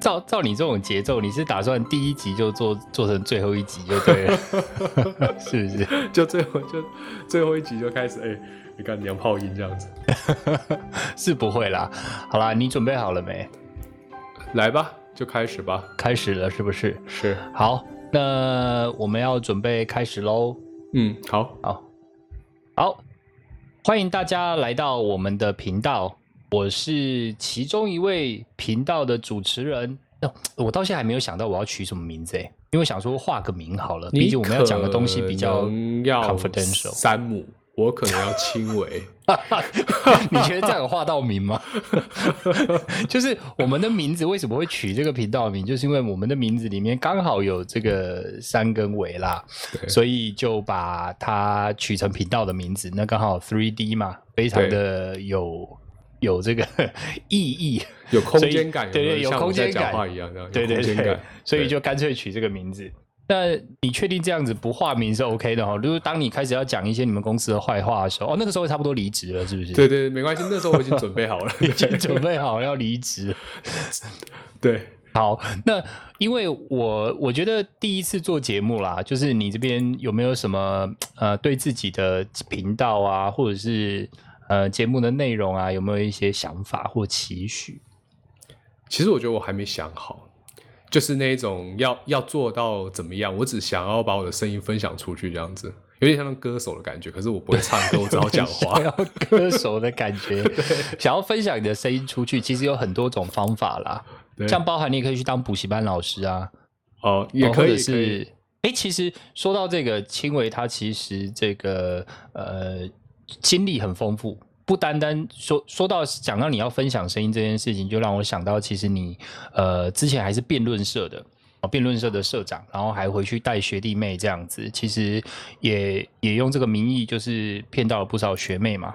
照照你这种节奏，你是打算第一集就做做成最后一集就对了，是不是？就最后就最后一集就开始，哎、你看娘炮音这样子，是不会啦。好啦，你准备好了没？来吧，就开始吧。开始了是不是？是，好，那我们要准备开始喽。嗯，好，好，好，欢迎大家来到我们的频道，我是其中一位频道的主持人。哦我到现在还没有想到我要取什么名字诶，因为想说画个名好了，毕竟我们要讲的东西比较要 confidential 山姆，我可能要轻微。你觉得这样有画到名吗？就是我们的名字为什么会取这个频道名，就是因为我们的名字里面刚好有这个三跟尾啦，所以就把它取成频道的名字。那刚好 three D 嘛，非常的有有这个 意义，有空间感，对对，有空间感话一样，对对对所以就干脆取这个名字。那你确定这样子不化名是 OK 的哈？就是当你开始要讲一些你们公司的坏话的时候，哦，那个时候差不多离职了，是不是？对对，没关系，那时候我已经准备好了。已经准备好要离职。对，好，那因为我我觉得第一次做节目啦，就是你这边有没有什么呃对自己的频道啊，或者是呃节目的内容啊，有没有一些想法或期许？其实我觉得我还没想好，就是那一种要要做到怎么样，我只想要把我的声音分享出去，这样子，有点像歌手的感觉。可是我不会唱歌，我只好讲话。要歌手的感觉 想要分享你的声音出去，其实有很多种方法啦。对像包含你也可以去当补习班老师啊，哦，也可以是哎，其实说到这个青维，他其实这个呃经历很丰富，不单单说说到讲到你要分享声音这件事情，就让我想到，其实你呃之前还是辩论社的。哦辩论社的社长，然后还回去带学弟妹这样子，其实也也用这个名义，就是骗到了不少学妹嘛。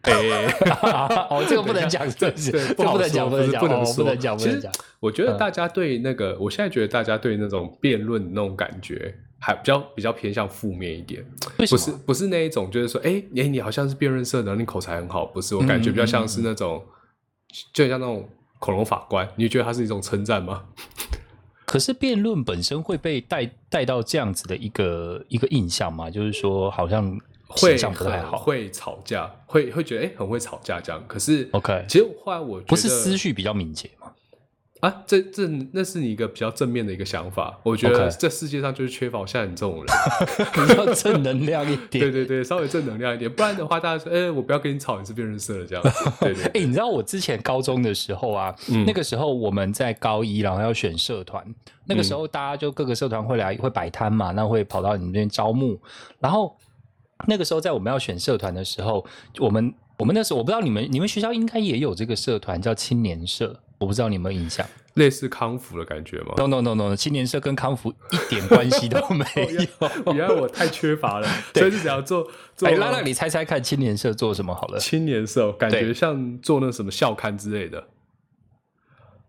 哎，哦，这个不能讲，是不能讲，不，能讲，不能说，不能讲，不其实能讲。我觉得大家对那个，我现在觉得大家对那种辩论那种感觉，还比较比较偏向负面一点。不是不是那一种，就是说，哎、哎、你好像是辩论社的，你口才很好，不是？我感觉比较像是那种，就像那种恐龙法官，你觉得它是一种称赞吗？可是辩论本身会被带带到这样子的一个一个印象嘛，就是说好像会象不太好。会吵架，会会觉得哎、很会吵架这样。可是 OK 其实后来我觉得不是思绪比较敏捷嘛？啊，这这那是你一个比较正面的一个想法。我觉得这世界上就是缺乏像你这种人。比较正能量一点。对对对，稍微正能量一点，不然的话，大家说，哎、我不要跟你吵，你是辩论社的这样子。对对 哎、你知道我之前高中的时候啊，嗯那个时候我们在高一，然后要选社团，那个时嗯候大家就各个社团会来会摆摊嘛，那会跑到你们那边招募，然后那个时候在我们要选社团的时候，我们我们那时候我不知道你们你们学校应该也有这个社团叫青年社，我不知道你有没有印象类似康复的感觉吗？？No No No No，青年社跟康复一点关系都没有。原来我太缺乏了，所以是只要做做哎，拉拉，你猜猜看，青年社做什么好了？青年社，感觉像做那什么校刊之类的。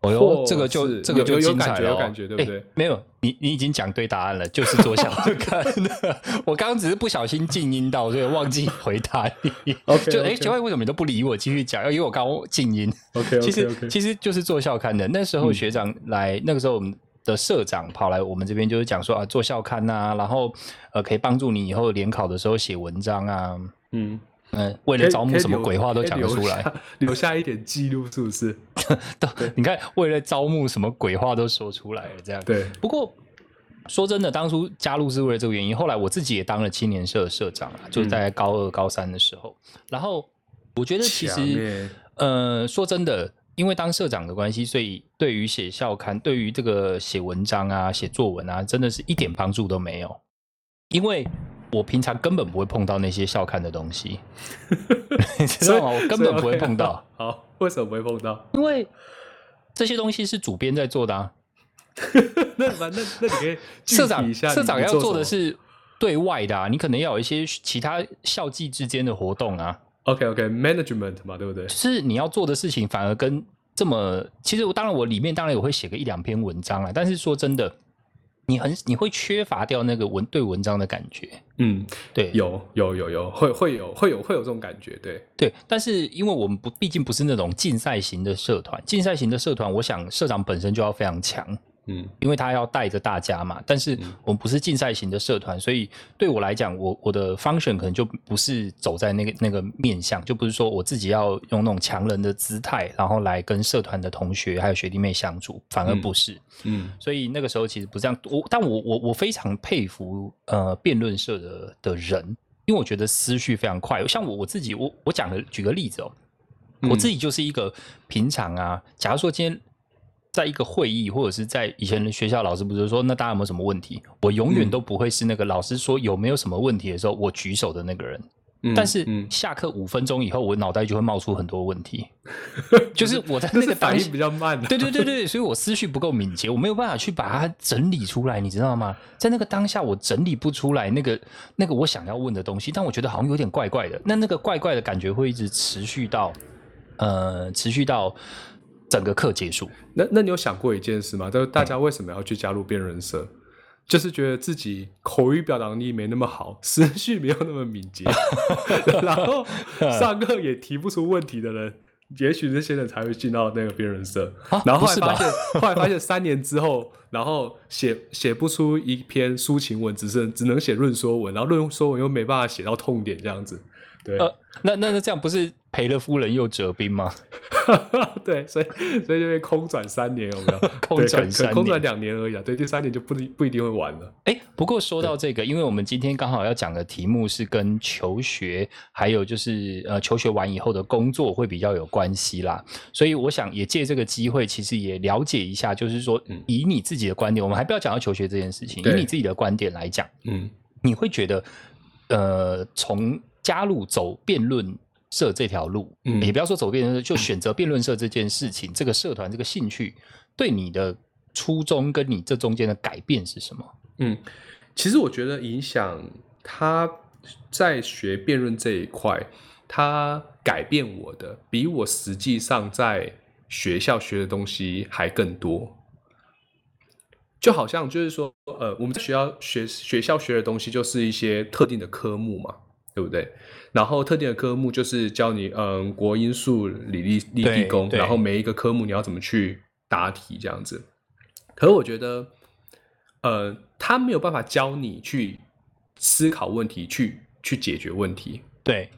哦哟，这个就是这个就有有精彩了哦感觉有感觉对不对哎没有，你你已经讲对答案了，就是做小看的。我刚刚只是不小心静音到，所以忘记回答你。OK，就哎奇怪，为什么你都不理我？继续讲，因为我刚刚静音。OK 其实其实就是做校刊的。那时候嗯学长来，那个时候我们的社长跑来我们这边，就是讲说啊，做校刊啊，然后呃，可以帮助你以后联考的时候写文章啊。嗯，嗯，为了招募什么鬼话都讲得出来。下，留下一点记录，是不是？都你看，为了招募什么鬼话都说出来了，这样。对，不过说真的，当初加入是为了这个原因。后来我自己也当了青年社的社长啊，就是在高二、高三的时候。然后我觉得其强实，呃，说真的，因为当社长的关系，所以对于写校刊、对于这个写文章啊、写作文啊，真的是一点帮助都没有。因为我平常根本不会碰到那些校刊的东西，你知道吗？我根本不会碰到，。好，为什么不会碰到？因为这些东西是主编在做的啊。那那那那你可以社长社长要做的是是对外的啊，你可能要有一些其他校际之间的活动啊，OK OK management 嘛，对不对就？是你要做的事情反而跟这么，其实我当然我里面当然也会写个一两篇文章啊，但是说真的，你很你会缺乏掉那个文对文章的感觉，嗯，对，有有有有，会会有会有会有这种感觉，对对。但是因为我们不毕竟不是那种竞赛型的社团，竞赛型的社团，我想社长本身就要非常强。嗯，因为他要带着大家嘛，但是我们不是竞赛型的社团，所以对我来讲，我我的 function 可能就不是走在那个那个面向，就不是说我自己要用那种强人的姿态，然后来跟社团的同学还有学弟妹相处，反而不是。嗯，所以那个时候其实不是这样。我但我我我非常佩服呃辩论社的的人，因为我觉得思绪非常快。像我我自己，我我讲的举个例子哦，我自己就是一个平常啊，假如说今天。在一个会议，或者是在以前的学校，老师不是说，那大家有没有什么问题？我永远都不会是那个老师说有没有什么问题的时候，我举手的那个人。但是下课五分钟以后，我脑袋就会冒出很多问题，就是我在那个反应比较慢。对对对对，所以我思绪不够敏捷，我没有办法去把它整理出来，你知道吗？在那个当下，我整理不出来那个那个我想要问的东西，但我觉得好像有点怪怪的。那那个怪怪的感觉会一直持续到呃，持续到。整个课结束，那那你有想过一件事吗？就是大家为什么要去加入辩论社？就是觉得自己口语表达能力没那么好，思绪没有那么敏捷，然后上课也提不出问题的人，也许这些人才会进到那个辩论社。然后后来发现，后来发现三年之后，然后写写不出一篇抒情文，只是只能写论说文，然后论说文又没办法写到痛点，这样子。对，呃，那那那这样不是赔了夫人又折兵吗？对，所以所以就会空转三年，有没有？空转三，空转两年而已啊。对，第三年就不不一定会完了。哎，不过说到这个，因为我们今天刚好要讲的题目是跟求学，还有就是呃，求学完以后的工作会比较有关系啦。所以我想也借这个机会，其实也了解一下，就是说以你自己的观点，我们还不要讲到求学这件事情，以你自己的观点来讲，嗯，你会觉得呃，从加入走辩论社这条路，嗯，也不要说走辩论社，就选择辩论社这件事情，这个社团这个兴趣，对你的初衷跟你这中间的改变是什么？嗯，其实我觉得影响他在学辩论这一块，他改变我的，比我实际上在学校学的东西还更多。就好像就是说，呃，我们在学校学学校学的东西，就是一些特定的科目嘛。对不对？然后特定的科目就是教你，嗯，国英数理历历地工，然后每一个科目你要怎么去答题这样子。可是我觉得，呃，他没有办法教你去思考问题，去去解决问题。对。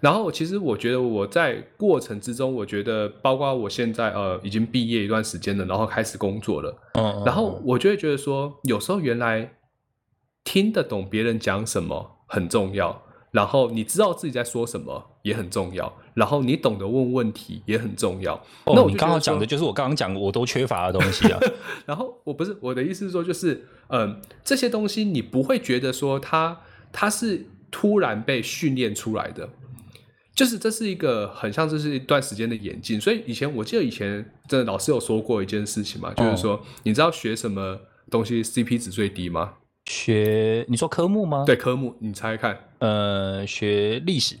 然后其实我觉得我在过程之中，我觉得包括我现在呃已经毕业一段时间了，然后开始工作了，嗯，然后我就会觉得说，有时候原来听得懂别人讲什么很重要。然后你知道自己在说什么也很重要，然后你懂得问问题也很重要。那我刚刚讲的就是我刚刚讲我都缺乏的东西啊。然 后我不是我的意思是说，就是嗯，这些东西你不会觉得说它它是突然被训练出来的，就是这是一个很像这是一段时间的演进。所以以前我记得以前真的老师有说过一件事情嘛，就是说你知道学什么东西 CP 值最低吗？学你说科目吗？对科目，你猜看。呃，学历史，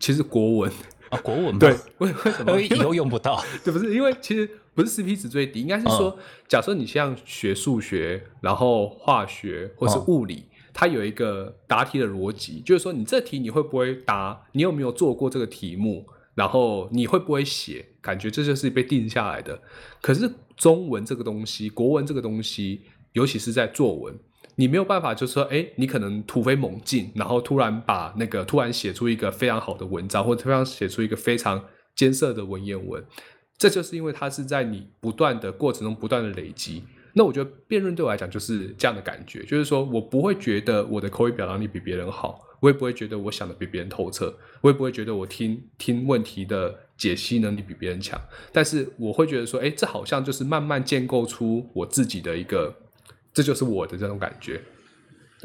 其实国文啊，国文对，为为什么以后用不到？对，不是因为其实不是 CP 值最低，应该是说，假设你像学数学，然后化学或是物理，它有一个答题的逻辑，就是说你这题你会不会答？你有没有做过这个题目？然后你会不会写？感觉这就是被定下来的。可是中文这个东西，国文这个东西，尤其是在作文。你没有办法，就是说，哎，你可能突飞猛进，然后突然把那个突然写出一个非常好的文章，或者突然写出一个非常艰涩的文言文，这就是因为它是在你不断的过程中不断的累积。那我觉得辩论对我来讲就是这样的感觉，就是说我不会觉得我的口语表达力比别人好，我也不会觉得我想的比别人透彻，我也不会觉得我听听问题的解析能力比别人强，但是我会觉得说，哎，这好像就是慢慢建构出我自己的一个。这就是我的这种感觉。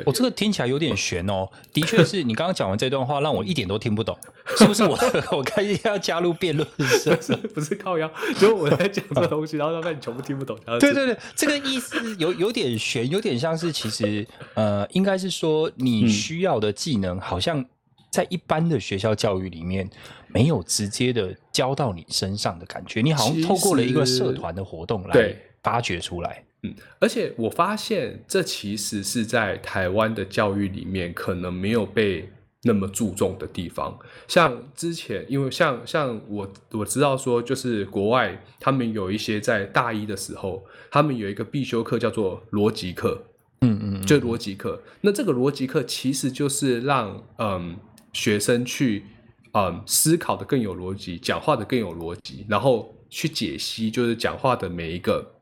我这个听起来有点悬哦。的确是你刚刚讲完这段话，让我一点都听不懂。是不是我 我开始要加入辩论社？不是靠腰，就我在讲这东西，然后让你全部听不懂。对对对，这个意思有有点悬，有点像是其实呃，应该是说你需要的技能，好像在一般的学校教育里面没有直接的教到你身上的感觉。你好像透过了一个社团的活动来发掘出来。嗯，而且我发现这其实是在台湾的教育里面可能没有被那么注重的地方。像之前，因为像像我我知道说，就是国外他们有一些在大一的时候，他们有一个必修课叫做逻辑课，嗯嗯，就逻辑课。那这个逻辑课其实就是让嗯学生去嗯思考的更有逻辑，讲话的更有逻辑，然后去解析就是讲话的每一个。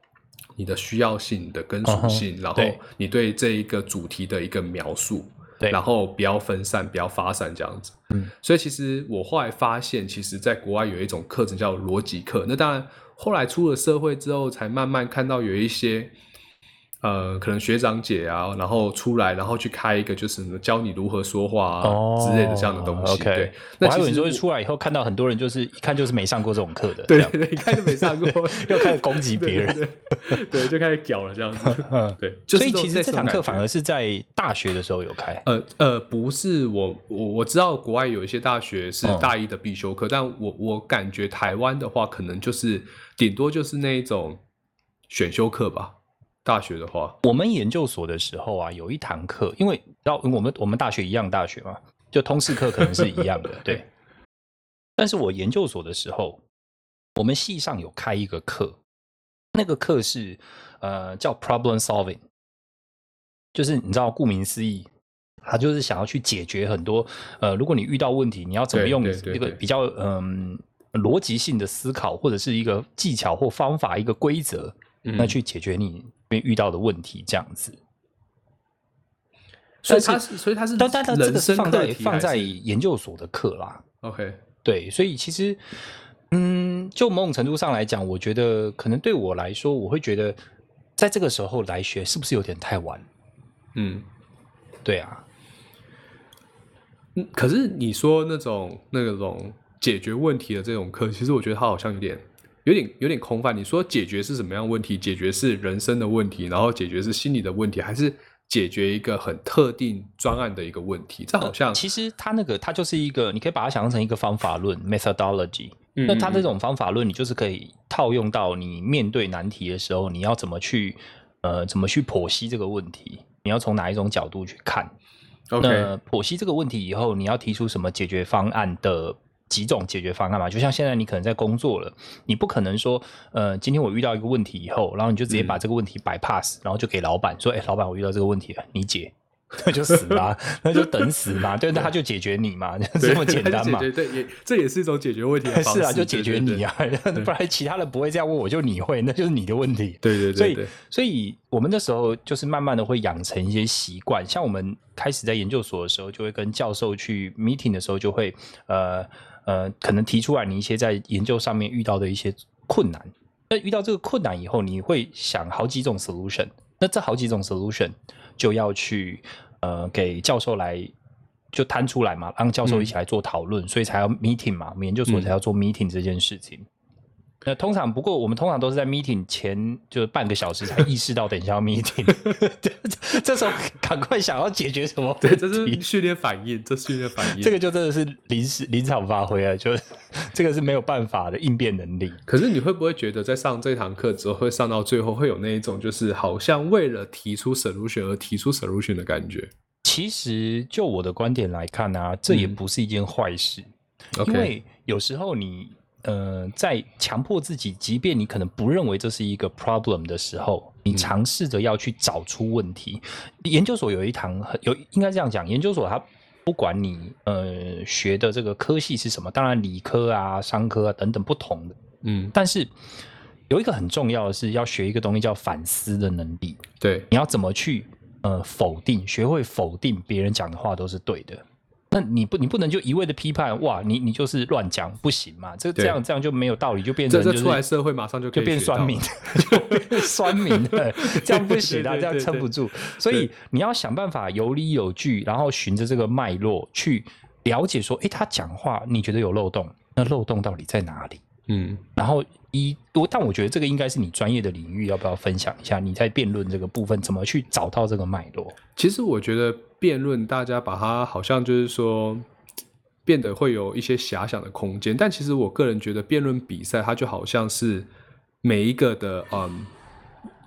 你的需要性的根属性，然后你对这一个主题的一个描述，对，然后不要分散，不要发散这样子。嗯，所以其实我后来发现，其实在国外有一种课程叫逻辑课。那当然，后来出了社会之后，才慢慢看到有一些。呃，可能学长姐啊，然后出来，然后去开一个，就是教你如何说话啊之类的这样的东西。OK，那其实会出来以后，看到很多人就是一看就是没上过这种课的，对对，一看就没上过，又开始攻击别人，对，就开始屌了这样子。对，所以其实这堂课反而是在大学的时候有开。呃呃，不是我我我知道国外有一些大学是大一的必修课，但我我感觉台湾的话，可能就是顶多就是那一种选修课吧。大学的话，我们研究所的时候啊，有一堂课，因为到我们我们大学一样大学嘛，就通识课可能是一样的，对。但是我研究所的时候，我们系上有开一个课，那个课是呃叫 problem solving，就是你知道，顾名思义，他就是想要去解决很多呃，如果你遇到问题，你要怎么用一个比较嗯逻辑性的思考，或者是一个技巧或方法，一个规则，那去解决你。遇到的问题这样子，所以他是，所以他是，但但他这个放在放在研究所的课啦。OK，对，所以其实，嗯，就某种程度上来讲，我觉得可能对我来说，我会觉得在这个时候来学是不是有点太晚？嗯，对啊。嗯，可是你说那种那种解决问题的这种课，其实我觉得它好像有点。有点有点空泛。你说解决是什么样问题？解决是人生的问题，然后解决是心理的问题，还是解决一个很特定专案的一个问题？这好像其实它那个它就是一个，你可以把它想象成一个方法论 （methodology）。那它这种方法论，你就是可以套用到你面对难题的时候，你要怎么去呃怎么去剖析这个问题？你要从哪一种角度去看？那剖析这个问题以后，你要提出什么解决方案的？几种解决方案嘛，就像现在你可能在工作了，你不可能说，呃，今天我遇到一个问题以后，然后你就直接把这个问题 bypass，然后就给老板说，哎，老板，我遇到这个问题了，你解，那就死啦，那就等死嘛，对，那他就解决你嘛，这么简单嘛，对，也这也是一种解决问题的方式 啊，就解决你啊，不然其他人不会这样问我，就你会，那就是你的问题，对对对，所以所以我们那时候就是慢慢的会养成一些习惯，像我们开始在研究所的时候，就会跟教授去 meeting 的时候，就会呃。呃，可能提出来你一些在研究上面遇到的一些困难。那遇到这个困难以后，你会想好几种 solution。那这好几种 solution 就要去呃给教授来就摊出来嘛，让教授一起来做讨论，所以才要 meeting 嘛，我们研究所才要做 meeting 这件事情。那通常不过，我们通常都是在 meeting 前就是半个小时才意识到等一下要 meeting，这时候赶快想要解决什么？对，这是训练反应，这训练反应，这个就真的是临时临场发挥啊，就这个是没有办法的应变能力。可是你会不会觉得在上这堂课之后，会上到最后会有那一种就是好像为了提出 solution 而提出 solution 的感觉？其实就我的观点来看啊，这也不是一件坏事，因为有时候你。呃，在强迫自己，即便你可能不认为这是一个 problem 的时候，你尝试着要去找出问题。研究所有一堂有，应该这样讲，研究所它不管你呃学的这个科系是什么，当然理科啊、商科啊等等不同的，嗯，但是有一个很重要的是要学一个东西叫反思的能力。对，你要怎么去呃否定，学会否定别人讲的话都是对的。那你不，你不能就一味的批判，哇，你你就是乱讲，不行嘛？这这样这样就没有道理，就变成这出来社会马上就就变酸民，酸民了，这样不行啊，这样撑不住。所以你要想办法有理有据，然后循着这个脉络去了解，说，哎，他讲话你觉得有漏洞，那漏洞到底在哪里？嗯，然后一我，但我觉得这个应该是你专业的领域，要不要分享一下？你在辩论这个部分怎么去找到这个脉络？其实我觉得辩论，大家把它好像就是说变得会有一些遐想的空间，但其实我个人觉得辩论比赛它就好像是每一个的嗯，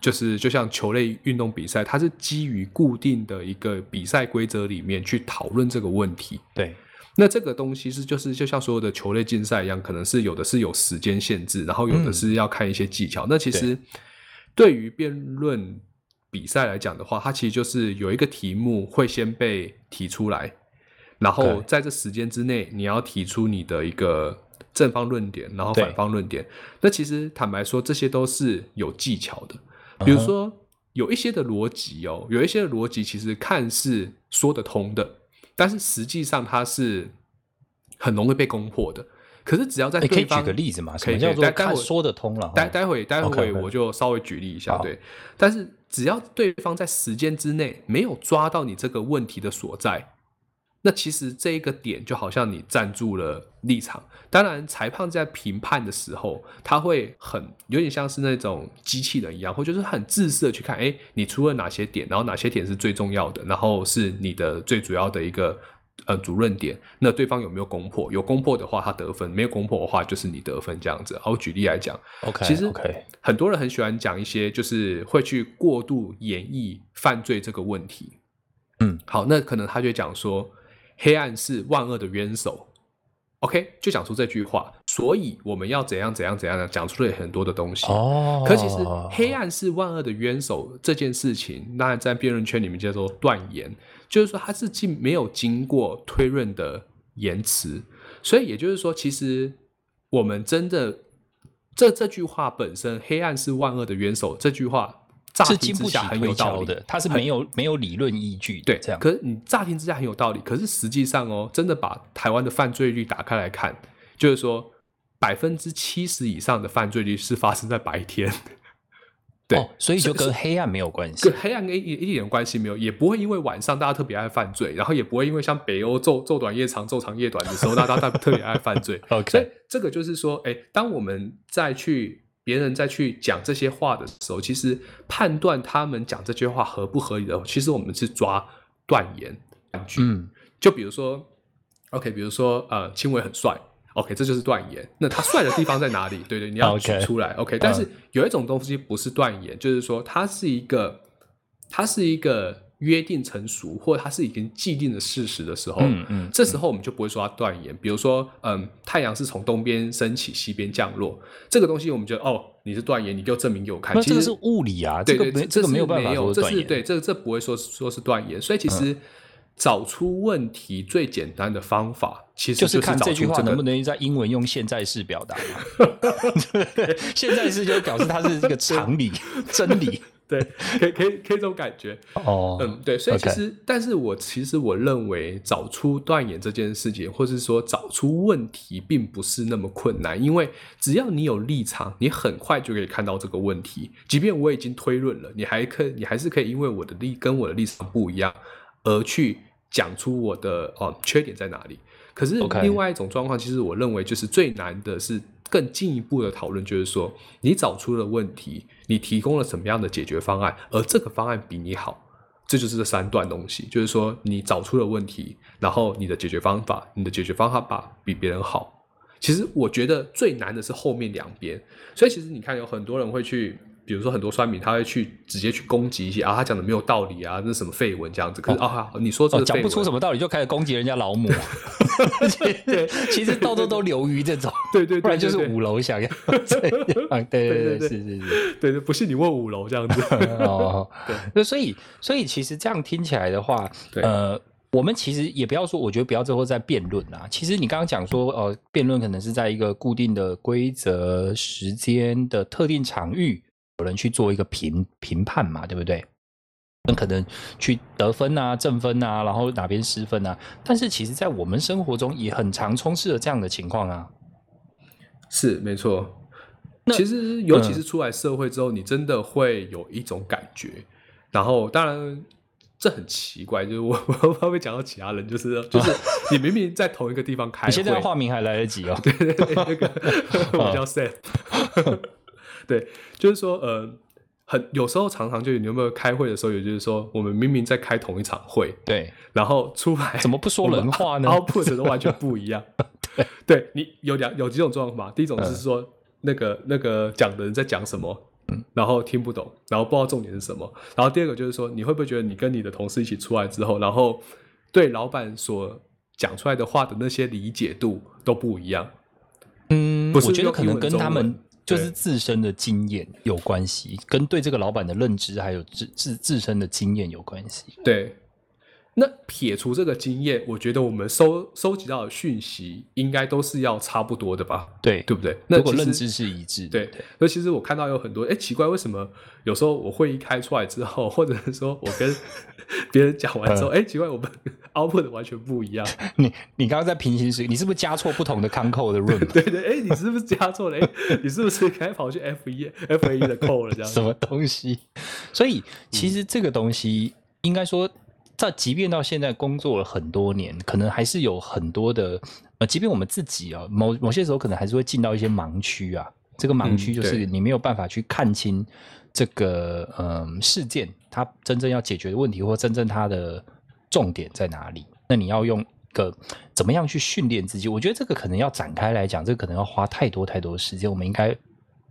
就是就像球类运动比赛，它是基于固定的一个比赛规则里面去讨论这个问题。对，那这个东西是就是就像所有的球类竞赛一样，可能是有的是有时间限制，然后有的是要看一些技巧。那其实对于辩论比赛来讲的话，它其实就是有一个题目会先被提出来，然后在这时间之内，你要提出你的一个正方论点，然后反方论点。那其实坦白说，这些都是有技巧的。比如说，有一些的逻辑哦，有一些的逻辑其实看似说得通的，但是实际上它是很容易被攻破的。可是只要在对方，可以举个例子嘛？可以叫做看说得通了。待待会待会我就稍微举例一下，对。但是只要对方在时间之内没有抓到你这个问题的所在。那其实这一个点就好像你站住了立场，当然裁判在评判的时候，他会很有点像是那种机器人一样，或就是很自私的去看，哎，你出了哪些点，然后哪些点是最重要的，然后是你的最主要的一个呃主论点，那对方有没有攻破？有攻破的话，他得分；没有攻破的话，就是你得分这样子。好，举例来讲，OK，其实很多人很喜欢讲一些，就是会去过度演绎犯罪这个问题。嗯，好，那可能他就讲说。黑暗是万恶的冤首，OK，就讲出这句话，所以我们要怎样怎样怎样的讲出了很多的东西。哦，可其实黑暗是万恶的冤首这件事情，那在辩论圈里面叫做断言，就是说它是经没有经过推论的言辞，所以也就是说，其实我们真的这这句话本身，黑暗是万恶的冤首这句话。是经不起推敲的，它是没有没有理论依据。对，这样。可是你乍听之下很有道理，可是实际上哦，真的把台湾的犯罪率打开来看，就是说百分之七十以上的犯罪率是发生在白天。对，所以就跟黑暗没有关系，跟黑暗一一点关系没有，也不会因为晚上大家特别爱犯罪，然后也不会因为像北欧昼昼短夜长、昼长夜短的时候，大家特别爱犯罪。OK，所以这个就是说，哎，当我们再去。别人在去讲这些话的时候，其实判断他们讲这句话合不合理的，其实我们是抓断言断句。嗯，就比如说，OK，比如说，呃，青伟很帅，OK，这就是断言。那他帅的地方在哪里？对对，你要举 出来，OK。但是有一种东西不是断言，就是说它是一个，它是一个。约定成熟，或者它是已经既定的事实的时候，嗯嗯，这时候我们就不会说它断言。比如说，嗯，太阳是从东边升起，西边降落，这个东西我们觉得，哦，你是断言，你给我证明给我看。其实是物理啊，对对，这个没有办法说断言。对，这这不会说说是断言。所以其实找出问题最简单的方法，其实就是看这句话能不能在英文用现在式表达。现在式就表示它是这个常理、真理。对，可以可以可以这种感觉哦，嗯，对，所以其实，但是我其实我认为找出断言这件事情，或是说找出问题，并不是那么困难，因为只要你有立场，你很快就可以看到这个问题。即便我已经推论了，你还可你还是可以因为我的立跟我的立场不一样，而去讲出我的哦缺点在哪里。可是另外一种状况，其实我认为就是最难的是。更进一步的讨论就是说，你找出了问题，你提供了什么样的解决方案，而这个方案比你好，这就是这三段东西。就是说，你找出了问题，然后你的解决方法，你的解决方法比别人好。其实我觉得最难的是后面两边。所以其实你看，有很多人会去。比如说很多酸民他会去直接去攻击一些啊，他讲的没有道理啊，那什么废文这样子。可是啊，你说这个讲不出什么道理就开始攻击人家老母，对，其实到处都流于这种，对对，不然就是五楼想要 这样，对对对，是是是，对对，不信你问五楼这样子哦。对，那所以所以其实这样听起来的话，呃，我们其实也不要说，我觉得不要最后再辩论啊。其实你刚刚讲说，呃，辩论可能是在一个固定的规则、时间的特定场域。有人去做一个评评判嘛，对不对？那可能去得分啊、正分啊，然后哪边失分啊？但是其实，在我们生活中也很常充斥着这样的情况啊。是没错。其实，尤其是出来社会之后，你真的会有一种感觉。然后，当然这很奇怪，就是我 我会不会讲到其他人？就是就是 你明明在同一个地方开，你现在化名还来得及哦。对对对，那个 我叫 Sam。对，就是说，呃，很有时候常常就你有没有开会的时候，也就是说，我们明明在开同一场会，对，然后出来怎么不说人话呢？Output 都完全不一样。对，对你有两有几种状况吧？第一种是说，那个那个讲的人在讲什么，然后听不懂，然后不知道重点是什么。然后第二个就是说，你会不会觉得你跟你的同事一起出来之后，然后对老板所讲出来的话的那些理解度都不一样？嗯，不是我觉得可能跟他们文就是自身的经验有关系，跟对这个老板的认知还有自自自身的经验有关系。对。那撇除这个经验，我觉得我们收收集到的讯息应该都是要差不多的吧？对，对不对？那如果认知是一致的，对，那其实我看到有很多，哎，奇怪，为什么有时候我会议开出来之后，或者是说我跟别人讲完之嗯后，哎、奇怪，我们 output 的完全不一样。你你刚刚在平行时，你是不是加错不同的 c o n c o 的 room？对对，哎，你是不是加错了？哎，你是不是该跑去 F 一 F 一的扣了？这样什么东西？所以其实这个东西应该说，在即便到现在工作了很多年，可能还是有很多的呃，即便我们自己啊，某某些时候可能还是会进到一些盲区啊。这个盲区就是你没有办法去看清这个嗯、事件它真正要解决的问题，或真正它的重点在哪里。那你要用一个怎么样去训练自己？我觉得这个可能要展开来讲，这个可能要花太多太多的时间。我们应该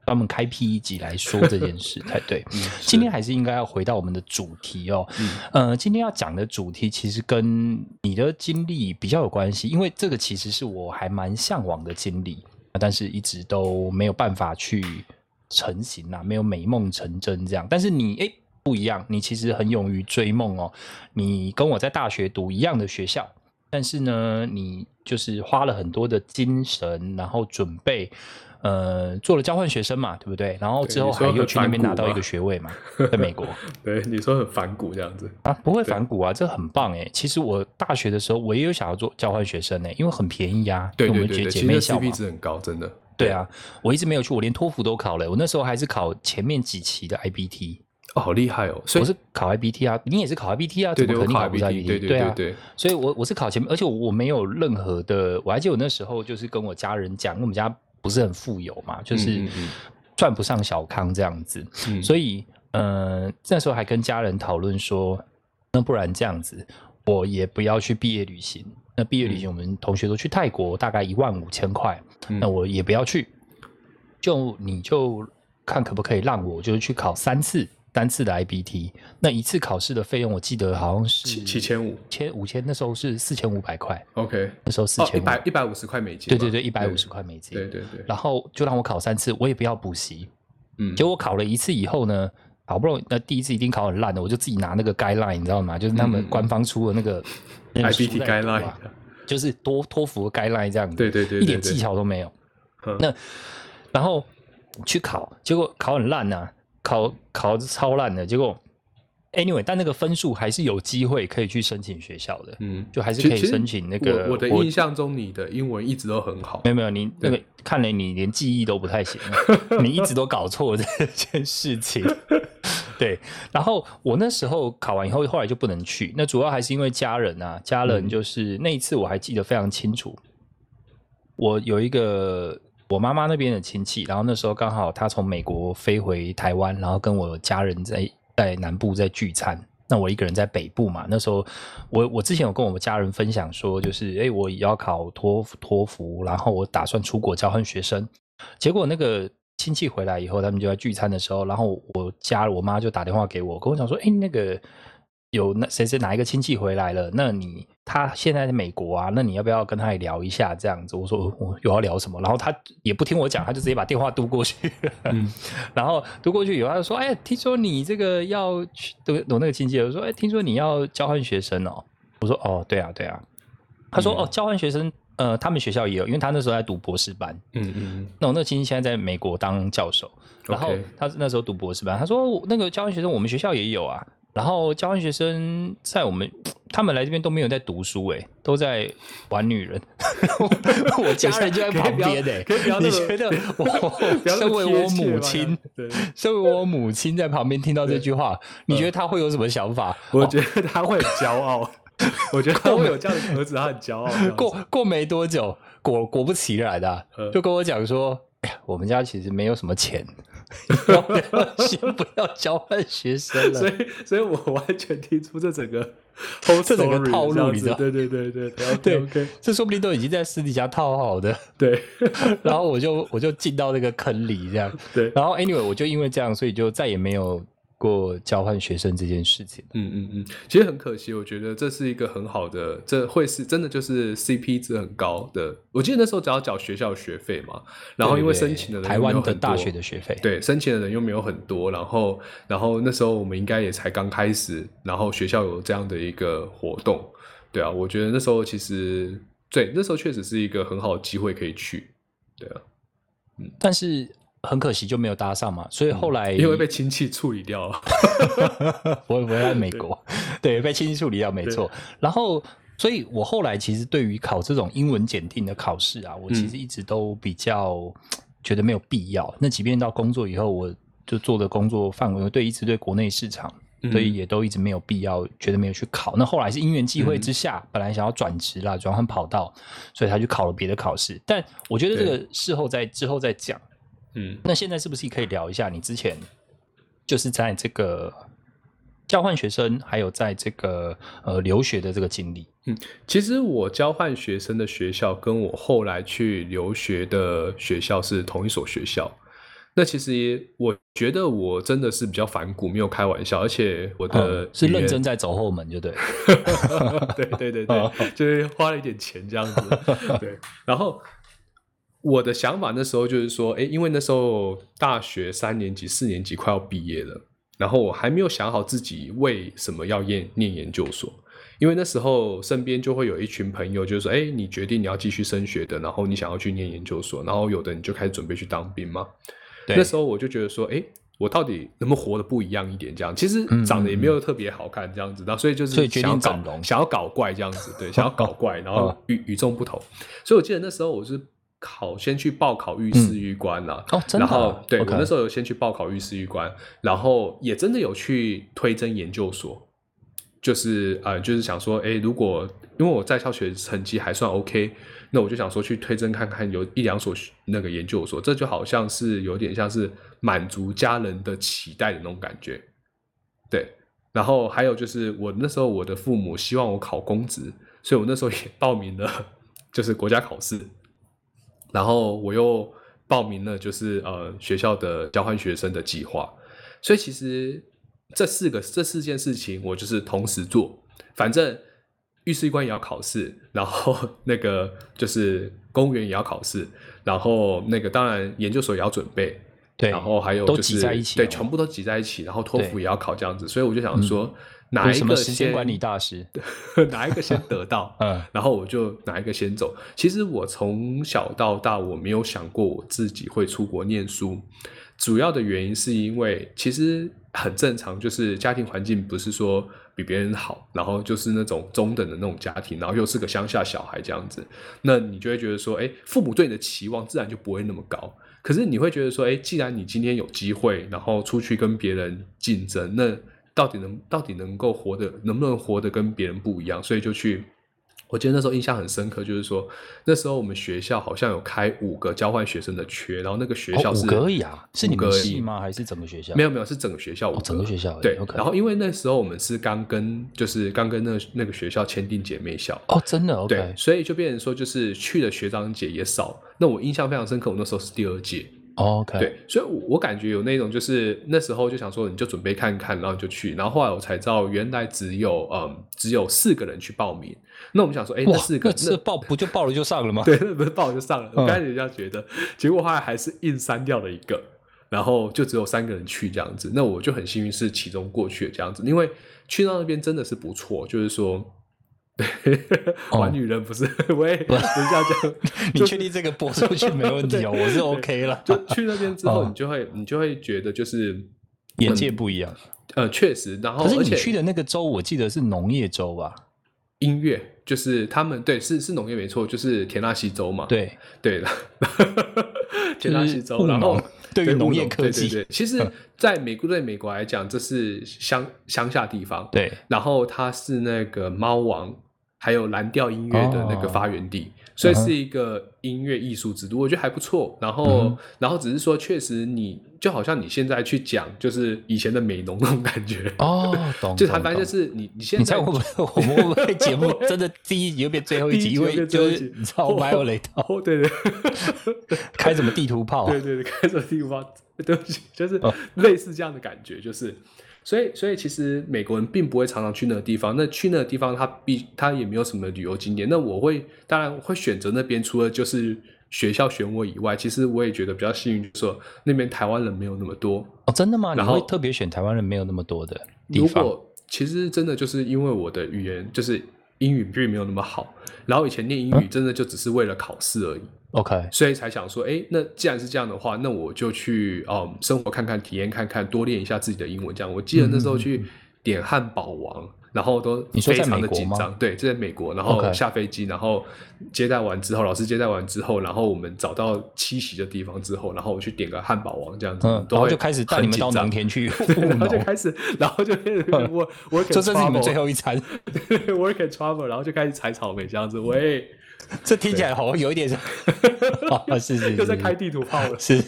专门开辟一集来说这件事才对。嗯今天还是应该要回到我们的主题哦。嗯呃，今天要讲的主题其实跟你的经历比较有关系，因为这个其实是我还蛮向往的经历，但是一直都没有办法去成型啊，没有美梦成真这样。但是你哎不一样，你其实很勇于追梦哦。你跟我在大学读一样的学校，但是呢，你就是花了很多的精神，然后准备。呃，做了交换学生嘛，对不对？然后之后还又去那边拿到一个学位嘛，在美国。对，你说很反骨这样子。啊，不会反骨啊，这很棒哎。其实我大学的时候，我也有想要做交换学生呢，因为很便宜啊，对对对对，其实姐妹校嘛 CP。值很高，真的。对啊，我一直没有去，我连托福都考了。我那时候还是考前面几期的 IBT，哦，好厉害哦！所以我是考 IBT 啊，你也是考 IBT 啊？对对，我考怎么可能考不是 IBT，对对对啊，对，所以我我是考前面，而且我没有任何的，我还记得我那时候就是跟我家人讲，我们家不是很富有嘛，就是赚不上小康这样子，嗯。所以呃那时候还跟家人讨论说，那不然这样子，我也不要去毕业旅行。那毕业旅行我们同学都去泰国，大概一万五千块，嗯。那我也不要去，就你就看可不可以让我就是去考三次单次的 IBT，那一次考试的费用我记得好像是七七千五。千五千，那时候是四千五百块，，OK，那时候四千五，百一百五十块美金嘛，对对对，一百五十块美金，对对对，然后就让我考三次，我也不要补习。嗯，结果考了一次以后呢，好不容易那第一次一定考很烂的，我就自己拿那个 guideline，你知道吗？就是他们官方出的那个 那个书 IBT 在读啊 guideline，就是托托福的 guideline 这样子，对对对一点技巧都没有。嗯。那然后去考，结果考很烂呐、考考超烂的，结果 anyway，但那个分数还是有机会可以去申请学校的，嗯，就还是可以申请那个我我的印象中，你的英文一直都很好没。有没有，你那个看来你连记忆都不太行，你一直都搞错这件事情。对，然后我那时候考完以后，后来就不能去。那主要还是因为家人啊，家人就是、那一次我还记得非常清楚。我有一个我妈妈那边的亲戚，然后那时候刚好他从美国飞回台湾，然后跟我家人在在南部在聚餐。那我一个人在北部嘛，那时候我我之前有跟我们家人分享说，就是我要考托福托福，然后我打算出国交换学生。结果那个亲戚回来以后，他们就在聚餐的时候，然后我家我妈就打电话给我，跟我讲说，诶那个有那谁谁哪一个亲戚回来了？那你他现在在美国啊，那你要不要跟他也聊一下这样子？我说我有要聊什么，然后他也不听我讲，他就直接把电话嘟过去。嗯 然后嘟过去以后，他就说：“哎，听说你这个要去，我我那个亲戚我说：哎，听说你要交换学生哦。”我说：“哦，对啊，对啊。”他说：“嗯哦，交换学生，呃，他们学校也有，因为他那时候在读博士班。嗯嗯那我那个亲戚现在在美国当教授，然后他那时候读博士班，他说那个交换学生我们学校也有啊。然后交换学生在我们他们来这边都没有在读书，哎，都在玩女人。我家人就在旁边哎，可以不要那么你觉得我身为我母亲，身为我母亲在旁边听到这句话，你觉得他会有什么想法？我觉得他会很骄傲，我觉得他会有这样的儿子，他很骄傲。过过没多久，果果不其然的、就跟我讲说，哎呀，我们家其实没有什么钱，要不要 先不要交换学生了。所以，所以我完全听出这整个 这整个套路你知道。对对对对对对，OK OK，这说不定都已经在私底下套好的，对。然后我就我就进到那个坑里这样，对，然后 anyway 我就因为这样，所以就再也没有过交换学生这件事情。嗯嗯嗯，其实很可惜，我觉得这是一个很好的，这会是真的就是 CP 值很高的。我记得那时候只要缴学校学费嘛，然后因为申请的人台湾的大学的学费，对，申请的人又没有很多，然后，然后那时候我们应该也才刚开始，然后学校有这样的一个活动，对啊，我觉得那时候其实对，那时候确实是一个很好的机会可以去，对啊，但是很可惜就没有搭上嘛，所以后来、嗯因为被亲戚处理掉了，我我在美国，对，被亲戚处理掉，没错。然后，所以我后来其实对于考这种英文检定的考试啊，我其实一直都比较觉得没有必要。那即便到工作以后，我就做的工作范围对一直对国内市场，所以也都一直没有必要，觉得没有去考。那后来是因缘际会之下，本来想要转职啦，转换跑道，所以他去考了别的考试。但我觉得这个事后再之后再讲。嗯，那现在是不是可以聊一下你之前就是在这个交换学生，还有在这个呃留学的这个经历？嗯其实我交换学生的学校跟我后来去留学的学校是同一所学校。那其实我觉得我真的是比较反骨，没有开玩笑，而且我的、嗯、是认真在走后门，就 对。对对对对，就是花了一点钱这样子。对，然后我的想法那时候就是说，哎，因为那时候大学三年级、四年级快要毕业了，然后我还没有想好自己为什么要念念研究所。因为那时候身边就会有一群朋友，就是说，哎，你决定你要继续升学的，然后你想要去念研究所，然后有的你就开始准备去当兵嘛。那时候我就觉得说，哎，我到底能不能活得不一样一点？这样其实长得也没有特别好看，这样子，然后所以就是想要搞想要搞怪这样子，对，想要搞怪，然后 与与众不同。所以我记得那时候我是考先去报考御史狱官啦，哦，真的，然后对我那时候有先去报考御史狱官，然后也真的有去推甄研究所。就是呃，就是想说，哎，如果因为我在校学成绩还算 OK，那我就想说去推甄看看，有一两所那个研究所，这就好像是有点像是满足家人的期待的那种感觉，对。然后还有就是我那时候我的父母希望我考公职，所以我那时候也报名了，就是国家考试，然后我又报名了就是呃学校的交换学生的计划，所以其实。这四个这四件事情，我就是同时做。反正御史官也要考试，然后 那个就是公务员也要考试，然后那个当然研究所也要准备，对，然后还有都就是挤在一起，对，全部都挤在一起，然后托福也要考这样子。所以我就想说，哪一个时间管理大师，哪一个先得到，嗯，然后我就哪一个先走。其实我从小到大，我没有想过我自己会出国念书，主要的原因是因为其实。很正常，就是家庭环境不是说比别人好，然后就是那种中等的那种家庭，然后又是个乡下小孩这样子，那你就会觉得说，哎，父母对你的期望自然就不会那么高。可是你会觉得说，哎，既然你今天有机会，然后出去跟别人竞争，那到底能到底能够活得能不能活得跟别人不一样？所以就去。我记得那时候印象很深刻，就是说那时候我们学校好像有开五个交换学生的缺，然后那个学校是五个而已啊，是你们系吗？还是整个学校？没有没有，是整个学校，整个学校对。然后因为那时候我们是刚跟就是刚跟那那个学校签订姐妹校哦，真的对，所以就变成说就是去的学长姐也少。那我印象非常深刻，我那时候是第二届。OK，对，所以，我感觉有那种，就是那时候就想说，你就准备看看，然后就去，然后后来我才知道，原来只有嗯，只有四个人去报名。那我们想说，哎，那四个，那这报不就报了就上了吗？对，那不是报了就上了。我刚开始这样觉得，结果后来还是硬删掉了一个，然后就只有三个人去这样子。那我就很幸运是其中过去的这样子，因为去到那边真的是不错，就是说。对，玩女人不是喂，人家讲，你确定这个播出去没问题 哦？我是 OK 了。就去那边之后，你就会你就会觉得就是眼界不一样。呃，确实，然后可是你去的那个州，我记得是农业州吧？音乐就是他们对，是是农业没错，就是田纳西州嘛。对对的，田纳西州，然后对于农业科技，对对，其实在美国对美国来讲，这是乡乡下地方。对，然后它是那个猫王。还有蓝调音乐的那个发源地，所以是一个音乐艺术之都，我觉得还不错。然后，然后只是说，确实你就好像你现在去讲，就是以前的美浓那种感觉哦，懂。就反正就是你你现在会不会我们会不会节目 真的第一集又变最后一集？因为就是你知道我有雷套，对对，开什么地图炮？对对对，开什么地图炮？对不起，就是类似这样的感觉，就是。所以，所以其实美国人并不会常常去那个地方。那去那个地方，他必他也没有什么旅游景点。那我会当然会选择那边，除了就是学校选我以外，其实我也觉得比较幸运，就是说那边台湾人没有那么多。哦，真的吗？你会特别选台湾人没有那么多的地方？如果其实真的就是因为我的语言就是英语并没有那么好，然后以前念英语真的就只是为了考试而已。OK，所以才想说，哎，那既然是这样的话，那我就去哦生活看看，体验看看，多练一下自己的英文。这样，我记得那时候去点汉堡王，然后都非常的紧张。对，就在美国，然后下飞机，然后接待完之后，老师接待完之后，然后我们找到栖息的地方之后，然后我去点个汉堡王，这样子，然后就开始带你们到农田去，然后就开始，然后就我我这是你们最后一餐，work and travel，然后就开始采草莓这样子，喂。这听起来好像有一点，啊，是是，又在开地图炮了，是，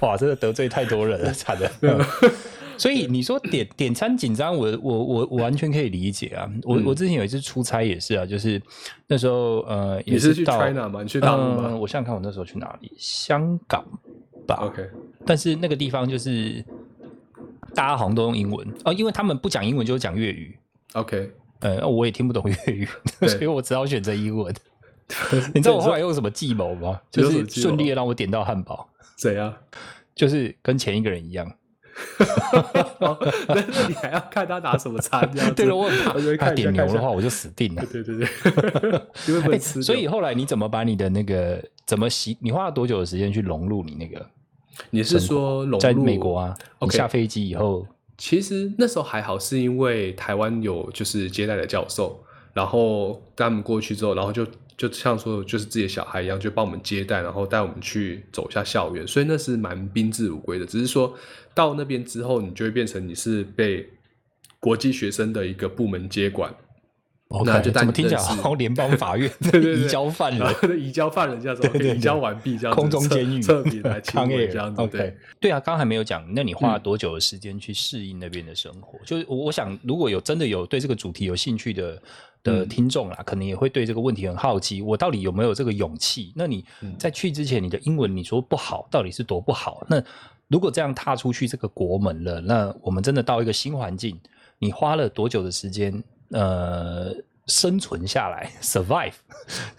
哇，真的得罪太多人了，惨的。所以你说点点餐紧张，我我我我完全可以理解啊。我我之前有一次出差也是啊，就是那时候呃，也是去 China 吗？你去大陆吗？我想想看，我那时候去哪里？香港吧。OK，但是那个地方就是大家好像都用英文哦，因为他们不讲英文就是讲粤语。OK，呃，我也听不懂粤语，所以我只好选择英文。你知道我后来用什么计谋吗？就是顺利的让我点到汉堡。怎样？就是跟前一个人一样。但是你还要看他拿什么餐？这样 对了，我很怕他点牛的话，我就死定了。对对对，因为会吃。所以后来你怎么把你的那个怎么习？你花了多久的时间去融入你那个？你是说融入在美国啊？你下飞机以后，其实那时候还好，是因为台湾有就是接待的教授，然后带他们过去之后，然后就。就像说，就是自己的小孩一样，就帮我们接待，然后带我们去走一下校园，所以那是蛮宾至如归的。只是说到那边之后，你就会变成你是被国际学生的一个部门接管。那就怎么听起来好像联邦法院 移交犯人，移交犯人这样子，移交完毕这样子，空中监狱特别来 抗议这样子。对对啊，刚刚还没有讲，那你花了多久的时间去适应那边的生活？就是我我想，如果有真的有对这个主题有兴趣的的听众啦，可能也会对这个问题很好奇，我到底有没有这个勇气？那你在去之前，你的英文你说不好，到底是多不好？那如果这样踏出去这个国门了，那我们真的到一个新环境，你花了多久的时间？呃，生存下来，survive，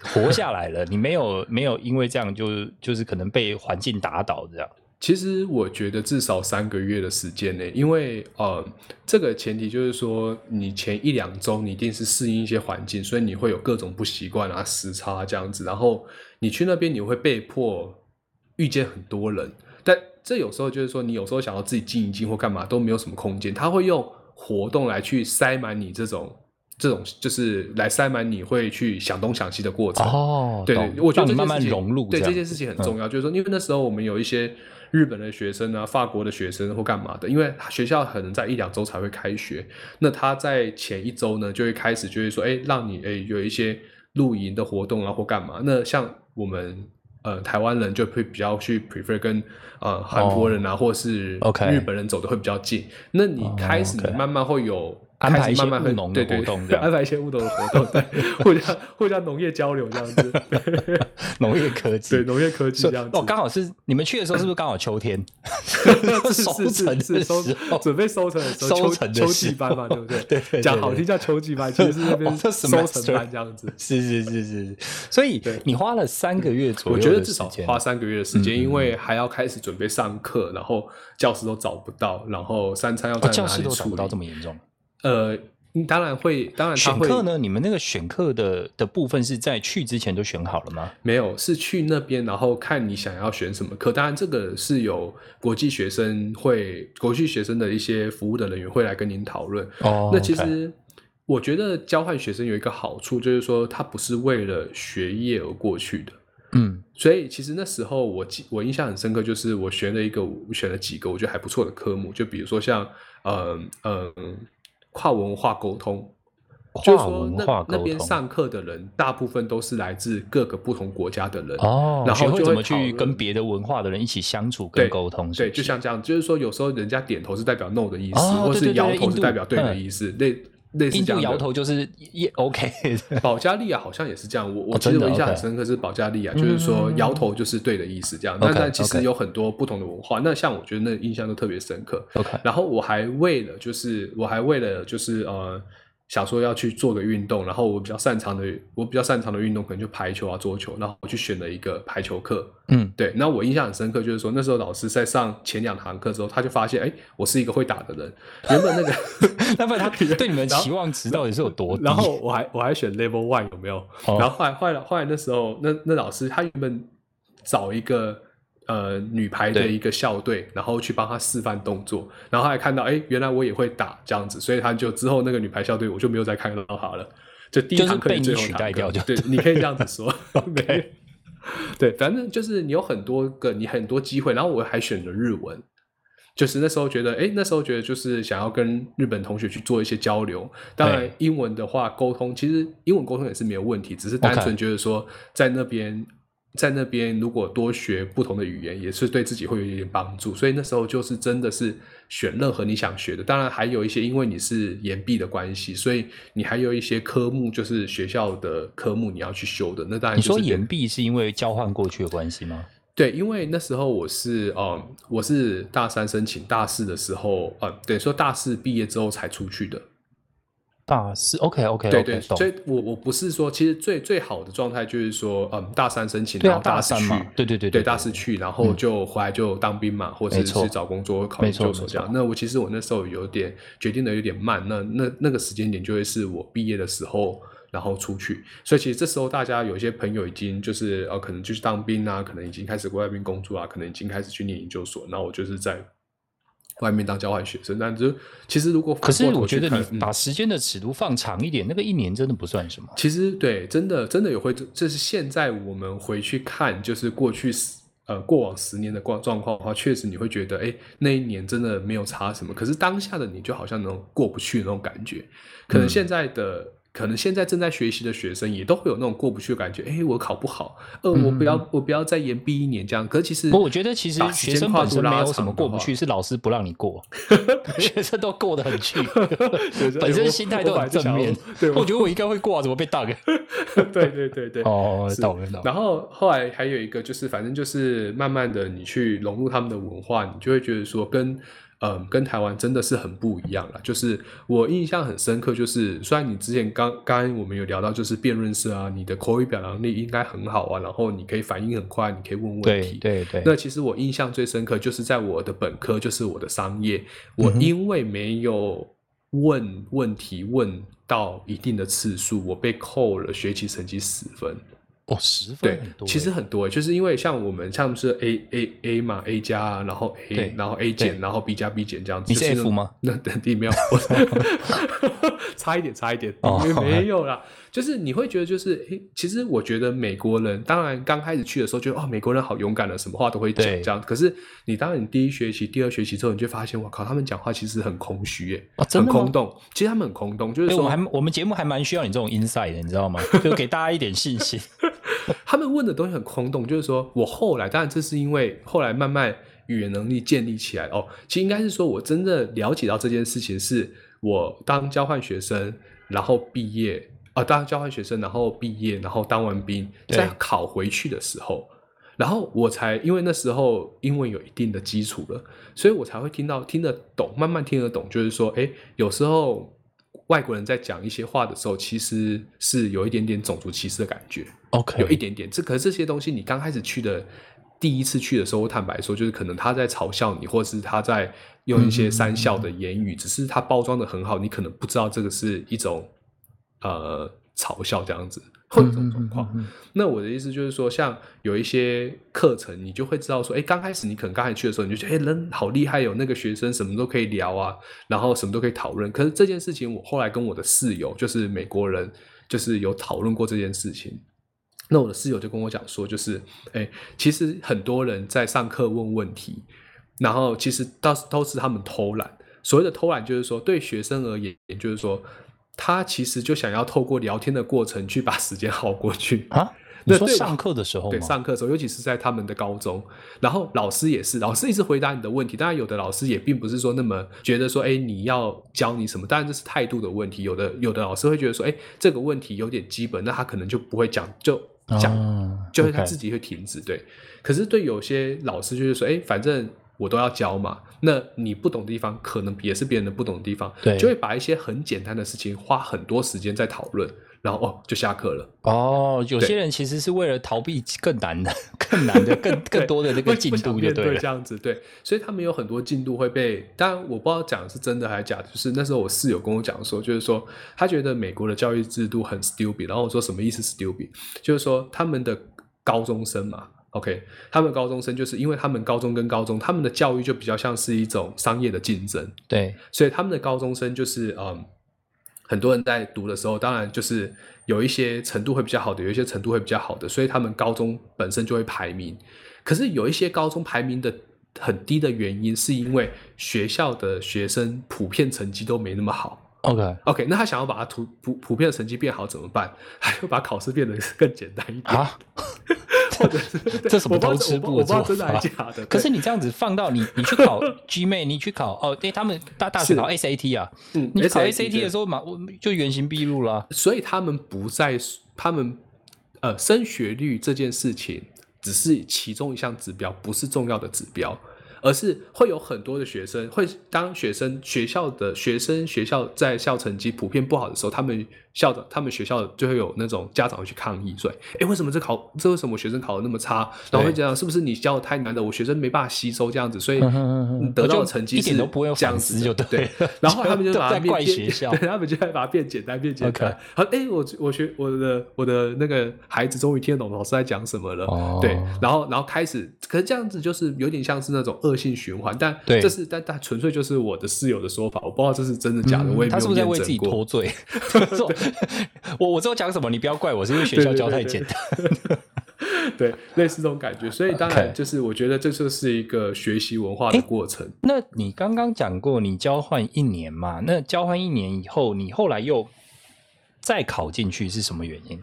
活下来了。你没有没有因为这样就就是可能被环境打倒这样。其实我觉得至少三个月的时间呢，因为呃，这个前提就是说，你前一两周你一定是适应一些环境，所以你会有各种不习惯啊、时差这样子。然后你去那边，你会被迫遇见很多人，但这有时候就是说，你有时候想要自己静一静或干嘛都没有什么空间，他会用。活动来去塞满你这种这种，就是来塞满你会去想东想西的过程。哦，对，我觉得慢慢融入，对这件事情很重要。就是说，因为那时候我们有一些日本的学生啊、法国的学生或干嘛的，因为学校可能在一两周才会开学，那他在前一周呢就会开始就会说，哎，让你哎有一些露营的活动啊或干嘛。那像我们。呃，台湾人就会比较去 prefer 跟呃韩国人啊，或是日本人走的会比较近。那你开始慢慢会有。安排一些务农的活动，安排一些务农的活动，对，互相互相农业交流这样子，农业科技，对，农业科技这样子。哦，刚好是你们去的时候，是不是刚好秋天？收成是收准备收成的时候，秋季班嘛，对不对？对对，讲好听叫秋季班，其实是那边收成班这样子。是是是是，所以你花了三个月左右，我觉得至少花三个月的时间，因为还要开始准备上课，然后教室都找不到，然后三餐要在哪里处理？这么严重？呃，当然会，当然选课呢？你们那个选课的的部分是在去之前就选好了吗？没有，是去那边，然后看你想要选什么课。当然，这个是有国际学生会，国际学生的一些服务的人员会来跟您讨论。哦，那其实我觉得交换学生有一个好处，就是说他不是为了学业而过去的。嗯，所以其实那时候我记我印象很深刻，就是我选了一个，我选了几个我觉得还不错的科目，就比如说像，嗯嗯。跨文化沟通，就是说那那边上课的人大部分都是来自各个不同国家的人，哦，然后就会去跟别的文化的人一起相处跟沟通，是对，不就像这样，就是说有时候人家点头是代表 no 的意思，哦或是摇头是代表对的嗯。意思，类类似这样的印度摇头就是也 OK 保加利亚好像也是这样，我我哦真的其实我印象很深刻是保加利亚，就是说嗯摇头就是对的意思，这样。那那其实有很多不同的文化，那像我觉得那印象都特别深刻。OK，然后我还为了就是我还为了就是呃想说要去做个运动，然后我比较擅长的我比较擅长的运动可能就排球啊桌球，然后我去选了一个排球课。嗯，对，那我印象很深刻，就是说那时候老师在上前两堂课之后，他就发现哎我是一个会打的人，原本那个。那不然他 对你们的期望值到底是有多低？然后我还我还选 level one 有没有？哦然后后来后来后来那时候那那老师他原本找一个呃女排的一个校队，然后去帮他示范动作，然后后来看到哎原来我也会打这样子，所以他就之后那个女排校队我就没有再看到他了，就第一堂课被你取代掉就对，你可以这样子说，对。对，反正就是你有很多个你很多机会，然后我还选了日文。就是那时候觉得，哎，那时候觉得就是想要跟日本同学去做一些交流。当然，英文的话沟通，其实英文沟通也是没有问题，只是单纯觉得说在那边，在那边如果多学不同的语言，也是对自己会有一点帮助。所以那时候就是真的是选任何你想学的。当然还有一些，因为你是延毕的关系，所以你还有一些科目，就是学校的科目你要去修的。那当然你说延毕是因为交换过去的关系吗？对，因为那时候我是呃，我是大三申请，大四的时候，呃，等于说大四毕业之后才出去的。大四 OK OK 对对，懂所以我我不是说，其实最最好的状态就是说，嗯，大三申请，然后大四去，对对对对大四去，然后就回来就当兵嘛，或者是找工作、考研究所这样。那我其实我那时候有点决定的有点慢，那那那个时间点就会是我毕业的时候。然后出去，所以其实这时候大家有一些朋友已经就是呃，可能就去当兵啊，可能已经开始国外兵工作啊，可能已经开始去念研究所。那我就是在外面当交换学生，但就其实如果可是我觉得你把时间的尺度放长一点，那个一年真的不算什么。其实对，真的真的也会，这是现在我们回去看，就是过去十呃过往十年的状状况的话，确实你会觉得，哎，那一年真的没有差什么。可是当下的你就好像那种过不去那种感觉，可能嗯现在的。可能现在正在学习的学生也都会有那种过不去的感觉，哎，我考不好，呃，我不要，我不要再延毕一年这样。可是其实，不我觉得其实学生本身没有什么过不去，是老师不让你过，学生都过得很去 本身心态都很正面。对，我觉得我应该会过啊，怎么被当？对对对对，哦，懂了懂了。然后后来还有一个就是，反正就是慢慢的你去融入他们的文化，你就会觉得说跟嗯跟台湾真的是很不一样了。就是我印象很深刻，就是虽然你之前刚刚刚我们有聊到，就是辩论社啊，你的口语表达能力应该很好啊，然后你可以反应很快，你可以问问对题。对对，那其实我印象最深刻，就是在我的本科，就是我的商业，我因为没有问问题问到一定的次数，我被扣了学期成绩十分。哦，十分对很多，其实很多欸，就是因为像我们像是 A A A 嘛，A 加啊，然后 A，然后 A 减，然后 B 加 B 减这样子。你是就是 F 吗？那等地没有，差一点，差一点，没有啦。就是你会觉得，就是诶，其实我觉得美国人，当然刚开始去的时候，觉得哦，美国人好勇敢的，什么话都会讲这样。可是你当然你第一学期、第二学期之后，你就发现，我靠，他们讲话其实很空虚耶，哦真的吗很空洞。其实他们很空洞，就是哎，我还我们节目还蛮需要你这种 insight 的，你知道吗？就给大家一点信心。他们问的东西很空洞，就是说我后来，当然这是因为后来慢慢语言能力建立起来哦。其实应该是说我真的了解到这件事情，是我当交换学生，然后毕业啊、当交换学生，然后毕业，然后当完兵，再考回去的时候，然后我才因为那时候英文有一定的基础了，所以我才会听到听得懂，慢慢听得懂，就是说，哎，有时候外国人在讲一些话的时候，其实是有一点点种族歧视的感觉。OK，有一点点。这可是这些东西，你刚开始去的第一次去的时候，我坦白说，就是可能他在嘲笑你，或者是他在用一些三笑的言语，只是他包装的很好，你可能不知道这个是一种呃嘲笑这样子，会有这种状况。嗯嗯嗯嗯那我的意思就是说，像有一些课程，你就会知道说，哎，刚开始你可能刚才去的时候，你就觉得，哎，人好厉害哦，那个学生什么都可以聊啊，然后什么都可以讨论。可是这件事情，我后来跟我的室友，就是美国人，就是有讨论过这件事情。那我的室友就跟我讲说，就是，哎，其实很多人在上课问问题，然后其实都都是他们偷懒。所谓的偷懒，就是说对学生而言，就是说他其实就想要透过聊天的过程去把时间耗过去啊。你说对上课的时候对，吗？上课的时候，尤其是在他们的高中，然后老师也是，老师一直回答你的问题。当然，有的老师也并不是说那么觉得说，哎，你要教你什么，当然这是态度的问题。有的有的老师会觉得说，哎，这个问题有点基本，那他可能就不会讲，就讲，哦就是他自己会停止。对，可是对有些老师就是说，哎，反正我都要教嘛，那你不懂的地方，可能也是别人的不懂的地方，对就会把一些很简单的事情花很多时间在讨论，然后哦就下课了。哦，有些人其实是为了逃避更难的、更难的、更 更多的那个进度就对对了。这样子，对，所以他们有很多进度会被，当然我不知道讲的是真的还是假的，就是那时候我室友跟我讲说，就是说他觉得美国的教育制度很 stupid，然后我说什么意思 stupid，就是说他们的高中生嘛。OK，他们高中生就是因为他们高中跟高中，他们的教育就比较像是一种商业的竞争，对，所以他们的高中生就是嗯，很多人在读的时候，当然就是有一些程度会比较好的，有一些程度会比较好的，所以他们高中本身就会排名。可是有一些高中排名的很低的原因，是因为学校的学生普遍成绩都没那么好。OK OK，那他想要把它普普普遍的成绩变好怎么办？还要把考试变得更简单一点，啊，或者是这什么偷吃步我不知道真的还是法假的。可是你这样子放到你，你去考 GMA，你去考哦，对他们大大学考 SAT 啊，嗯你去考 SAT SAT 的时候嘛，我就原形毕露了。所以他们不在他们呃升学率这件事情只是其中一项指标，不是重要的指标，而是会有很多的学生会当学生学校的学生学校在校成绩普遍不好的时候，他们校长他们学校就会有那种家长会去抗议，说，哎，为什么这考这为什么我学生考的那么差？然后会讲是不是你教的太难了，我学生没办法吸收这样子，所以你得到的成绩一点是都不会有这样子就对然后他们就都把它变怪学校对他们就会把它变简单变简单。好，哎，我我学我的我的那个孩子终于听得懂老师在讲什么了。哦对，然后然后开始，可是这样子就是有点像是那种恶性循环，但对这是但但纯粹就是我的室友的说法，我不知道这是真的假的，嗯我也没有他是不是在为自己验证过。脱罪？说 我我知道讲什么，你不要怪我，是因为学校教太简单。对，类似这种感觉，所以当然就是我觉得这就是一个学习文化的过程。那你刚刚讲过，你交换一年嘛？那交换一年以后，你后来又再考进去是什么原因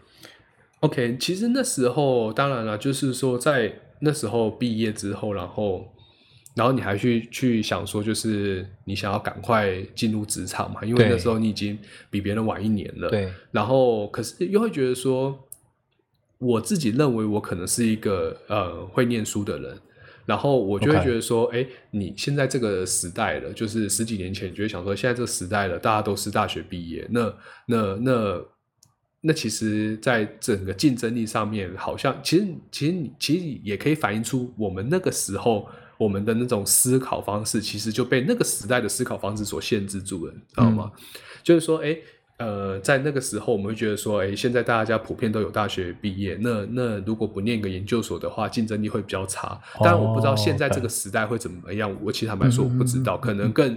？OK，其实那时候当然了，就是说在那时候毕业之后，然后然后你还去去想说，就是你想要赶快进入职场嘛，因为那时候你已经比别人晚一年了。。对，然后可是又会觉得说，我自己认为我可能是一个呃会念书的人。然后我就会觉得说，哎你现在这个时代了，就是十几年前，你就会想说，现在这个时代了，大家都是大学毕业，那那那那其实，在整个竞争力上面，好像其实其实你其实也可以反映出我们那个时候我们的那种思考方式，其实就被那个时代的思考方式所限制住了，知道吗？就是说，哎。呃，在那个时候，我们会觉得说，哎，现在大家普遍都有大学毕业，那那如果不念个研究所的话，竞争力会比较差。当然，我不知道现在这个时代会怎么样，我其实坦白说，我不知道，可能更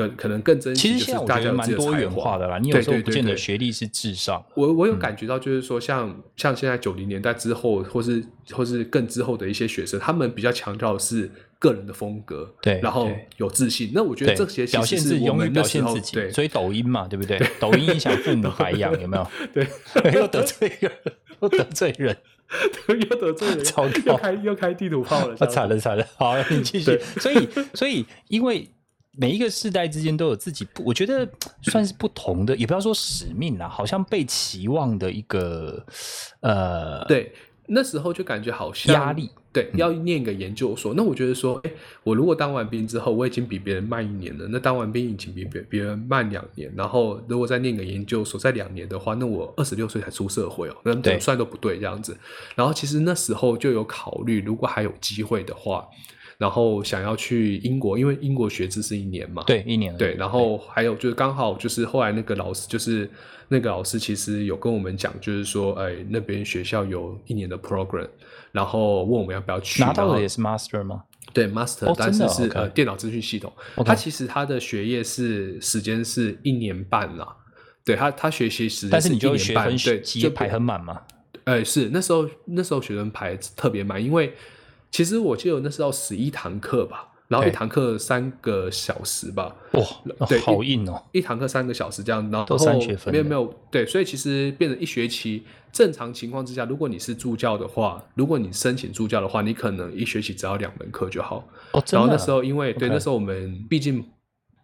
更可能更珍惜，其实现在我觉得蛮多元化的啦。你有对时候不见得学历是至上。我我有感觉到，就是说像，像现在九零年代之后，或是或是更之后的一些学生，他们比较强调的是个人的风格，对然后有自信。那我觉得对，这些其表现自己，实是我勇于们表现自己，对所以抖音嘛，对不对？抖音影响父母白养，有没有？对，又得罪人，又得罪人，又得罪人，又开又开地图炮了，惨了惨了。好，你继续。所以，所以，因为每一个世代之间都有自己不，我觉得算是不同的，也不要说使命啦，好像被期望的一个呃，对，那时候就感觉好像压力。嗯对，要念个研究所。那我觉得说，哎，我如果当完兵之后，我已经比别人慢一年了，那当完兵已经比别别人慢两年，然后如果再念个研究所，再两年的话，那我二十六岁才出社会哦，那怎对么算都不对这样子。然后其实那时候就有考虑，如果还有机会的话，然后想要去英国，因为英国学制是一年嘛，对，一年对，然后还有就是刚好就是后来那个老师，就是那个老师其实有跟我们讲，就是说，哎，那边学校有一年的 program，然后问我们要不要去。拿到的也是 master 吗？对 master，、哦但是是电脑资讯系统。它其实他的学业是时间是一年半啦。对他，他学习时间但是你一年就学分半对，就排很满嘛？呃，是那时候那时候学生排特别满，因为其实我记得那时候十一堂课吧，然后一堂课三个小时吧，哇，对好硬哦。一堂课三个小时这样，然后都三学分没有没有对，所以其实变成一学期。正常情况之下，如果你是助教的话，如果你申请助教的话，你可能一学期只要两门课就好。哦。然后那时候因为对那时候我们毕竟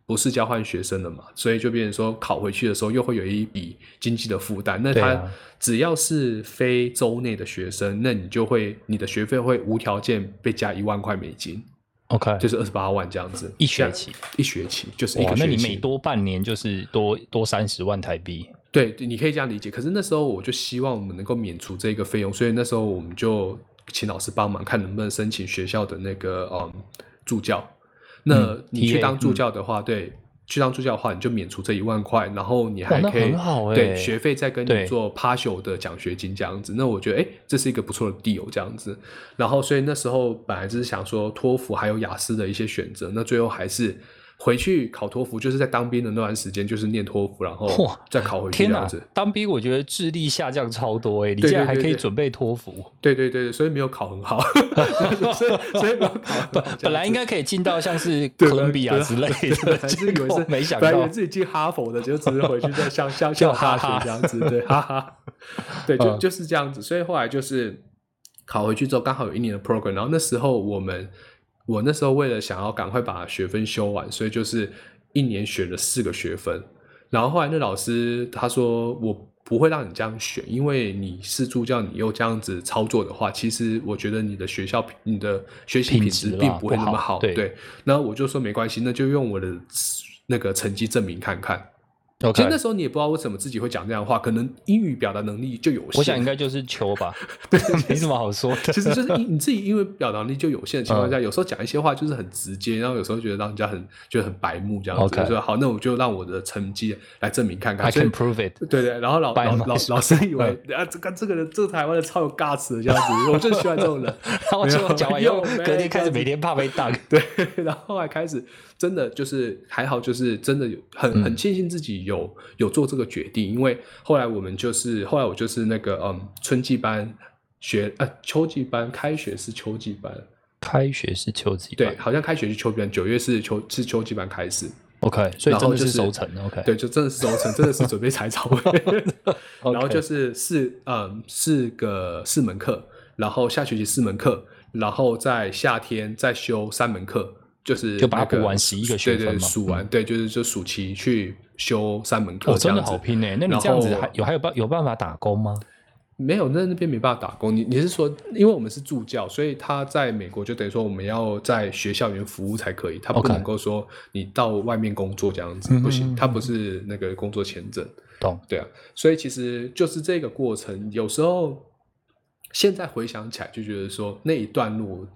不是交换学生的嘛，所以就变成说考回去的时候又会有一笔经济的负担。那他只要是非州内的学生，那你就会你的学费会无条件被加一万块美金，OK，就是二十八万这样子，一学期，一学期就是一个，学期。那你每多半年就是多多三十万台币。对，你可以这样理解。可是那时候我就希望我们能够免除这个费用，所以那时候我们就请老师帮忙，看能不能申请学校的那个嗯助教。那嗯你去当助教的话，对，去当助教的话，你就免除这一万块，然后你还可以对学费再跟你做 partial 的奖学金这样子。那我觉得哎，这是一个不错的 deal 这样子。然后所以那时候本来就是想说托福还有雅思的一些选择，那最后还是。回去考托福，就是在当兵的那段时间，就是念托福，然后再考回去这样子。，当兵我觉得智力下降超多哎、你对竟然还可以准备托福，对对对，所以没有考很好，所以所以没有考。本来应该可以进到像是 对哥伦比亚之类对的，还是以结果为是没想到本来以为自己进哈佛的，结果只是回去再上上就上大哈哈学这样子，对，哈哈，对，就嗯就是这样子。所以后来就是考回去之后，刚好有一年的 program，然后那时候我们我那时候为了想要赶快把学分修完，所以就是一年选了四个学分。然后后来那老师他说我不会让你这样选，因为你是助教，你又这样子操作的话，其实我觉得你的学校你的学习品品质并不会那么好好。对对，然后我就说没关系，那就用我的那个成绩证明看看。其实那时候你也不知道为什么自己会讲这样的话，可能英语表达能力就有限。我想应该就是球吧，对没什么好说的。其实就是你你自己因为表达能力就有限的情嗯况下，有时候讲一些话就是很直接，然后有时候觉得让人家很觉得很白目这样子。OK 就说好，那我就让我的成绩来证明看看。I can prove it。对对，然后老老老老师以为啊，这个这个人这个台湾的超有 guts 的这样子，我就喜欢这种人。然后结果讲完以后，隔天开始每天怕被当。对，然后后来开始真的就是还好，就是真的有很嗯。很庆幸自己有有做这个决定，因为后来我们就是后来我就是那个嗯春季班学呃秋季班开学是秋季班，开学是秋季对，好像开学是秋季班，九月是秋是秋季班开始，，OK，所以真的是收成 OK。对，就真的是收成，真的是准备采草莓，然后就是四嗯四个四门课，然后下学期四门课，然后在夏天再修三门课，就是就把补完11个学分对对，嘛数完，对，就是就暑期去修三门课哦，真的这样子。好拼哎！那你然这样子还有还有办有办法打工吗？没有，那那边没办法打工。你你是说，因为我们是助教，所以他在美国就等于说我们要在学校里面服务才可以，他不能够说你到外面工作这样子不行，嗯他不是那个工作签证。懂对啊，所以其实就是这个过程，有时候现在回想起来就觉得说那一段路，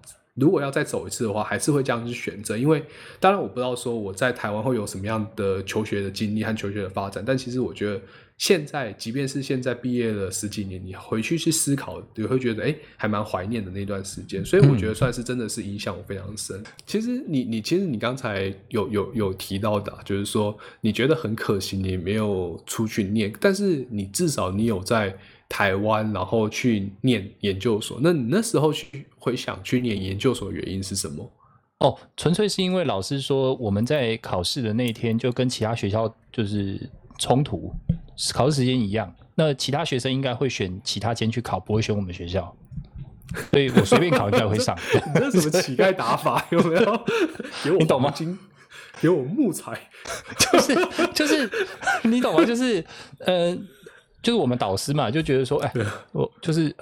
如果要再走一次的话，还是会这样去选择。因为当然我不知道说我在台湾会有什么样的求学的经历和求学的发展，但其实我觉得现在，即便是现在毕业了十几年，你回去去思考，你会觉得哎，还蛮怀念的那段时间。所以我觉得算是真的是影响我非常深。其实你你其实你刚才有有有提到的啊、就是说你觉得很可惜你没有出去念，但是你至少你有在台湾，然后去念研究所。那你那时候去会想去念研究所的原因是什么？哦，纯粹是因为老师说我们在考试的那一天就跟其他学校就是冲突，考试时间一样。那其他学生应该会选其他间去考，不会选我们学校，所以我随便考应该会上。你这是什么乞丐打法？有没有？有我你懂吗黄金，给我木材。就是就是你懂吗？就是呃，就是我们导师嘛，就觉得说，哎，我就是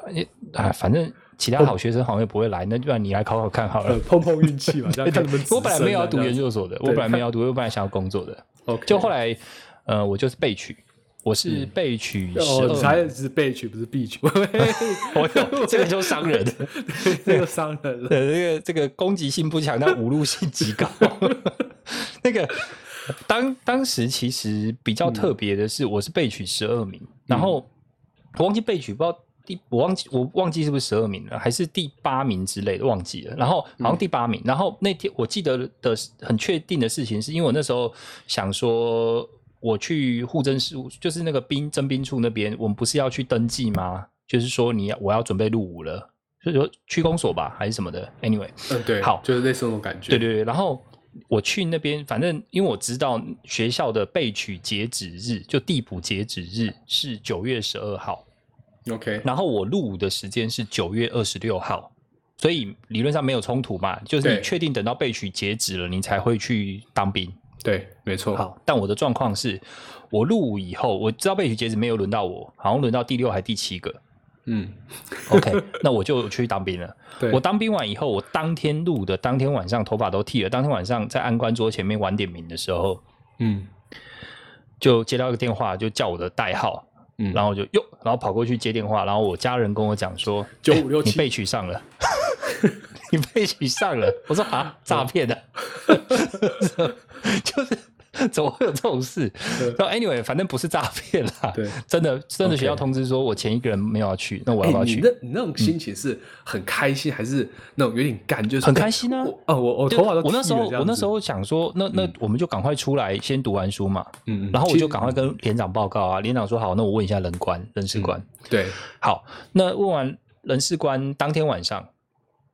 啊，反正其他好学生好像也不会来，那就让你来考考看好了呃，。碰碰运气嘛。我本来没有要读研究所的，我本来没有要读，我本来想要工作的。OK，就后来，呃，我就是被取，我是被取十二才是被取，不是必取。这个就伤人，这个伤人这个这个攻击性不强，但侮辱性极高。那个当当时其实比较特别的是，我是被取十二名，然后我忘记被取，不知道第我忘记我忘记是不是十二名了，还是第八名之类的，忘记了。然后好像第八名，然后那天我记得的很确定的事情，是因为我那时候想说。我去户政事务，就是那个兵征兵处那边，我们不是要去登记吗？就是说你要我要准备入伍了，就是说区公所吧，还是什么的，anyway，嗯，对，好就是类似那种感觉。对对对，然后我去那边，反正因为我知道学校的备取截止日，就递补截止日是九月十二号，，OK，然后我入伍的时间是九月二十六号，所以理论上没有冲突嘛，就是你确定等到备取截止了，你才会去当兵。对，没错。好，但我的状况是，我入伍以后，我知道备取截止没有轮到我，好像轮到第六还第七个。嗯，OK，那我就去当兵了。对，我当兵完以后，我当天录的，当天晚上头发都剃了，当天晚上在安官桌前面晚点名的时候，嗯。就接到一个电话，就叫我的代号，嗯，然后我就哟，然后跑过去接电话，然后我家人跟我讲说，九五六七你被取上了，你被取上了。我说啊，诈骗的，就是 怎么会有这种事？然后 anyway，反正不是诈骗啦，对，真的真的学校通知说我前一个人没有要去，那我要哎不要去？你那你那种心情是很开心，还是那种有点干？就是很开心啊。我啊，我我头发都我那时候我那时候想说，那那我们就赶快出来先读完书嘛，嗯，嗯然后我就赶快跟连长报告啊，连长说好，那我问一下人官人事官，对，好，那问完人事官当天晚上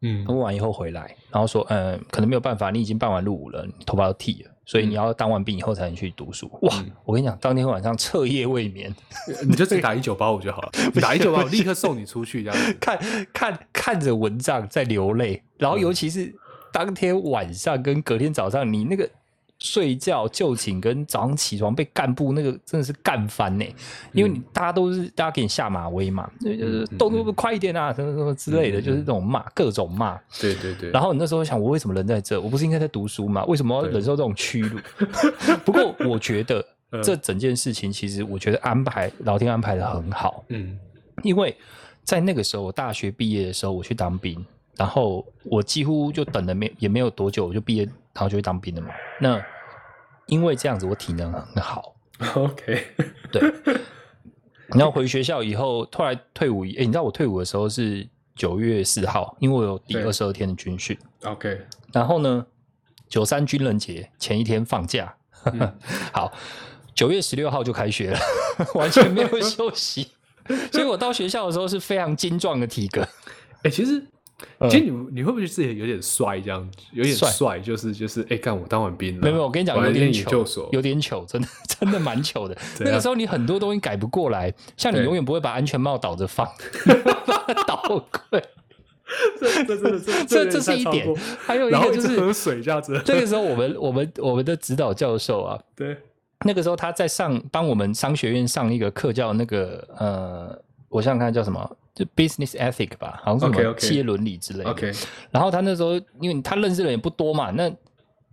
嗯。问完以后回来，然后说，嗯，可能没有办法，你已经办完入伍了，你头发都剃了，所以你要当完兵以后才能去读书。哇，我跟你讲，当天晚上彻夜未眠，你就只打一九八五就好了，你打一九八五立刻送你出去这样子。看看看着蚊帐在流泪，然后尤其是当天晚上跟隔天早上，你那个睡觉就寝跟早上起床被干部那个真的是干翻呢，因为你大家都是大家给你下马威嘛，就是动作快一点啊，什么什么之类的，就是这种骂各种骂。对对对，然后你那时候想，我为什么人在这？我不是应该在读书吗？为什么要忍受这种屈辱？不过我觉得 嗯这整件事情，其实我觉得安排老天安排的很好。嗯因为在那个时候，我大学毕业的时候，我去当兵，然后我几乎就等了没也没有多久，我就毕业，然后就去当兵了嘛。那因为这样子，我体能很好，，OK，对。然后回学校以后，后来退伍，哎，你知道我退伍的时候是九月四号，因为我有第对二十二天的军训。OK，然后呢，九三军人节前一天放假，好，九月十六号就开学了，完全没有休息。所以我到学校的时候是非常精壮的体格，哎，其实。嗯。其实你你会不会自己有点帅这样子？有点帅。帅，就是就是，哎，干我当完兵了，没有没有，我跟你讲，有点糗，，有点糗，真的真的蛮糗的。那个时候你很多东西改不过来，像你永远不会把安全帽倒着放，倒跪，这这这这这这是一点。还有一个就是喝水这样子，这个时候我们我们我们的指导教授啊，对，那个时候他在上帮我们商学院上一个课，叫那个呃，我想想看叫什么，就 business ethic 吧，好像是什么企业伦理之类的。然后他那时候因为他认识的人也不多嘛，那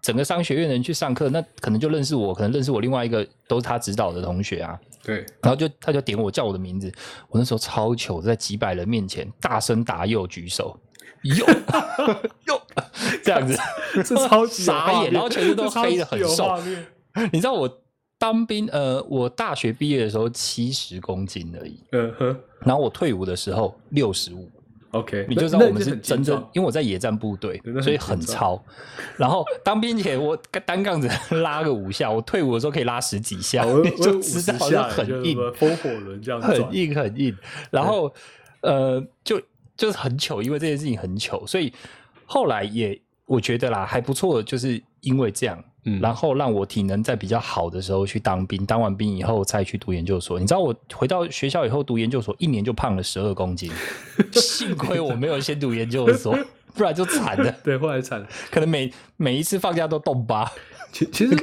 整个商学院的人去上课，那可能就认识我，可能认识我另外一个都是他指导的同学啊。对，然后就他就点我叫我的名字，我那时候超糗，在几百人面前大声答右举手，右右 这样子，这超级傻眼，然后全身都黑的很瘦。你知道我当兵，呃，我大学毕业的时候七十公斤而已，嗯哼。然后我退伍的时候六十五，，OK，你就知道我们是真正，因为我在野战部队所以很精糙。然后当兵前我单杠子拉个五下，我退伍的时候可以拉十几下，你 就知道是下很硬。风火轮这样转很，硬很硬。然后呃，就就是很糗，因为这件事情很糗，所以后来也我觉得啦还不错，就是因为这样。嗯然后让我体能在比较好的时候去当兵，当完兵以后再去读研究所。你知道我回到学校以后读研究所，一年就胖了十二公斤，幸亏我没有先读研究所，不然就惨了，对，后来惨了。可能每每一次放假都冻疤，其其实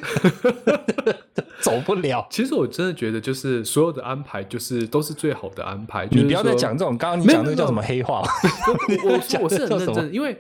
走不了。其实我真的觉得，就是所有的安排，就是都是最好的安排。就是你不要再说讲这种，刚刚你讲那个叫什么黑话？我我我是很认真，因为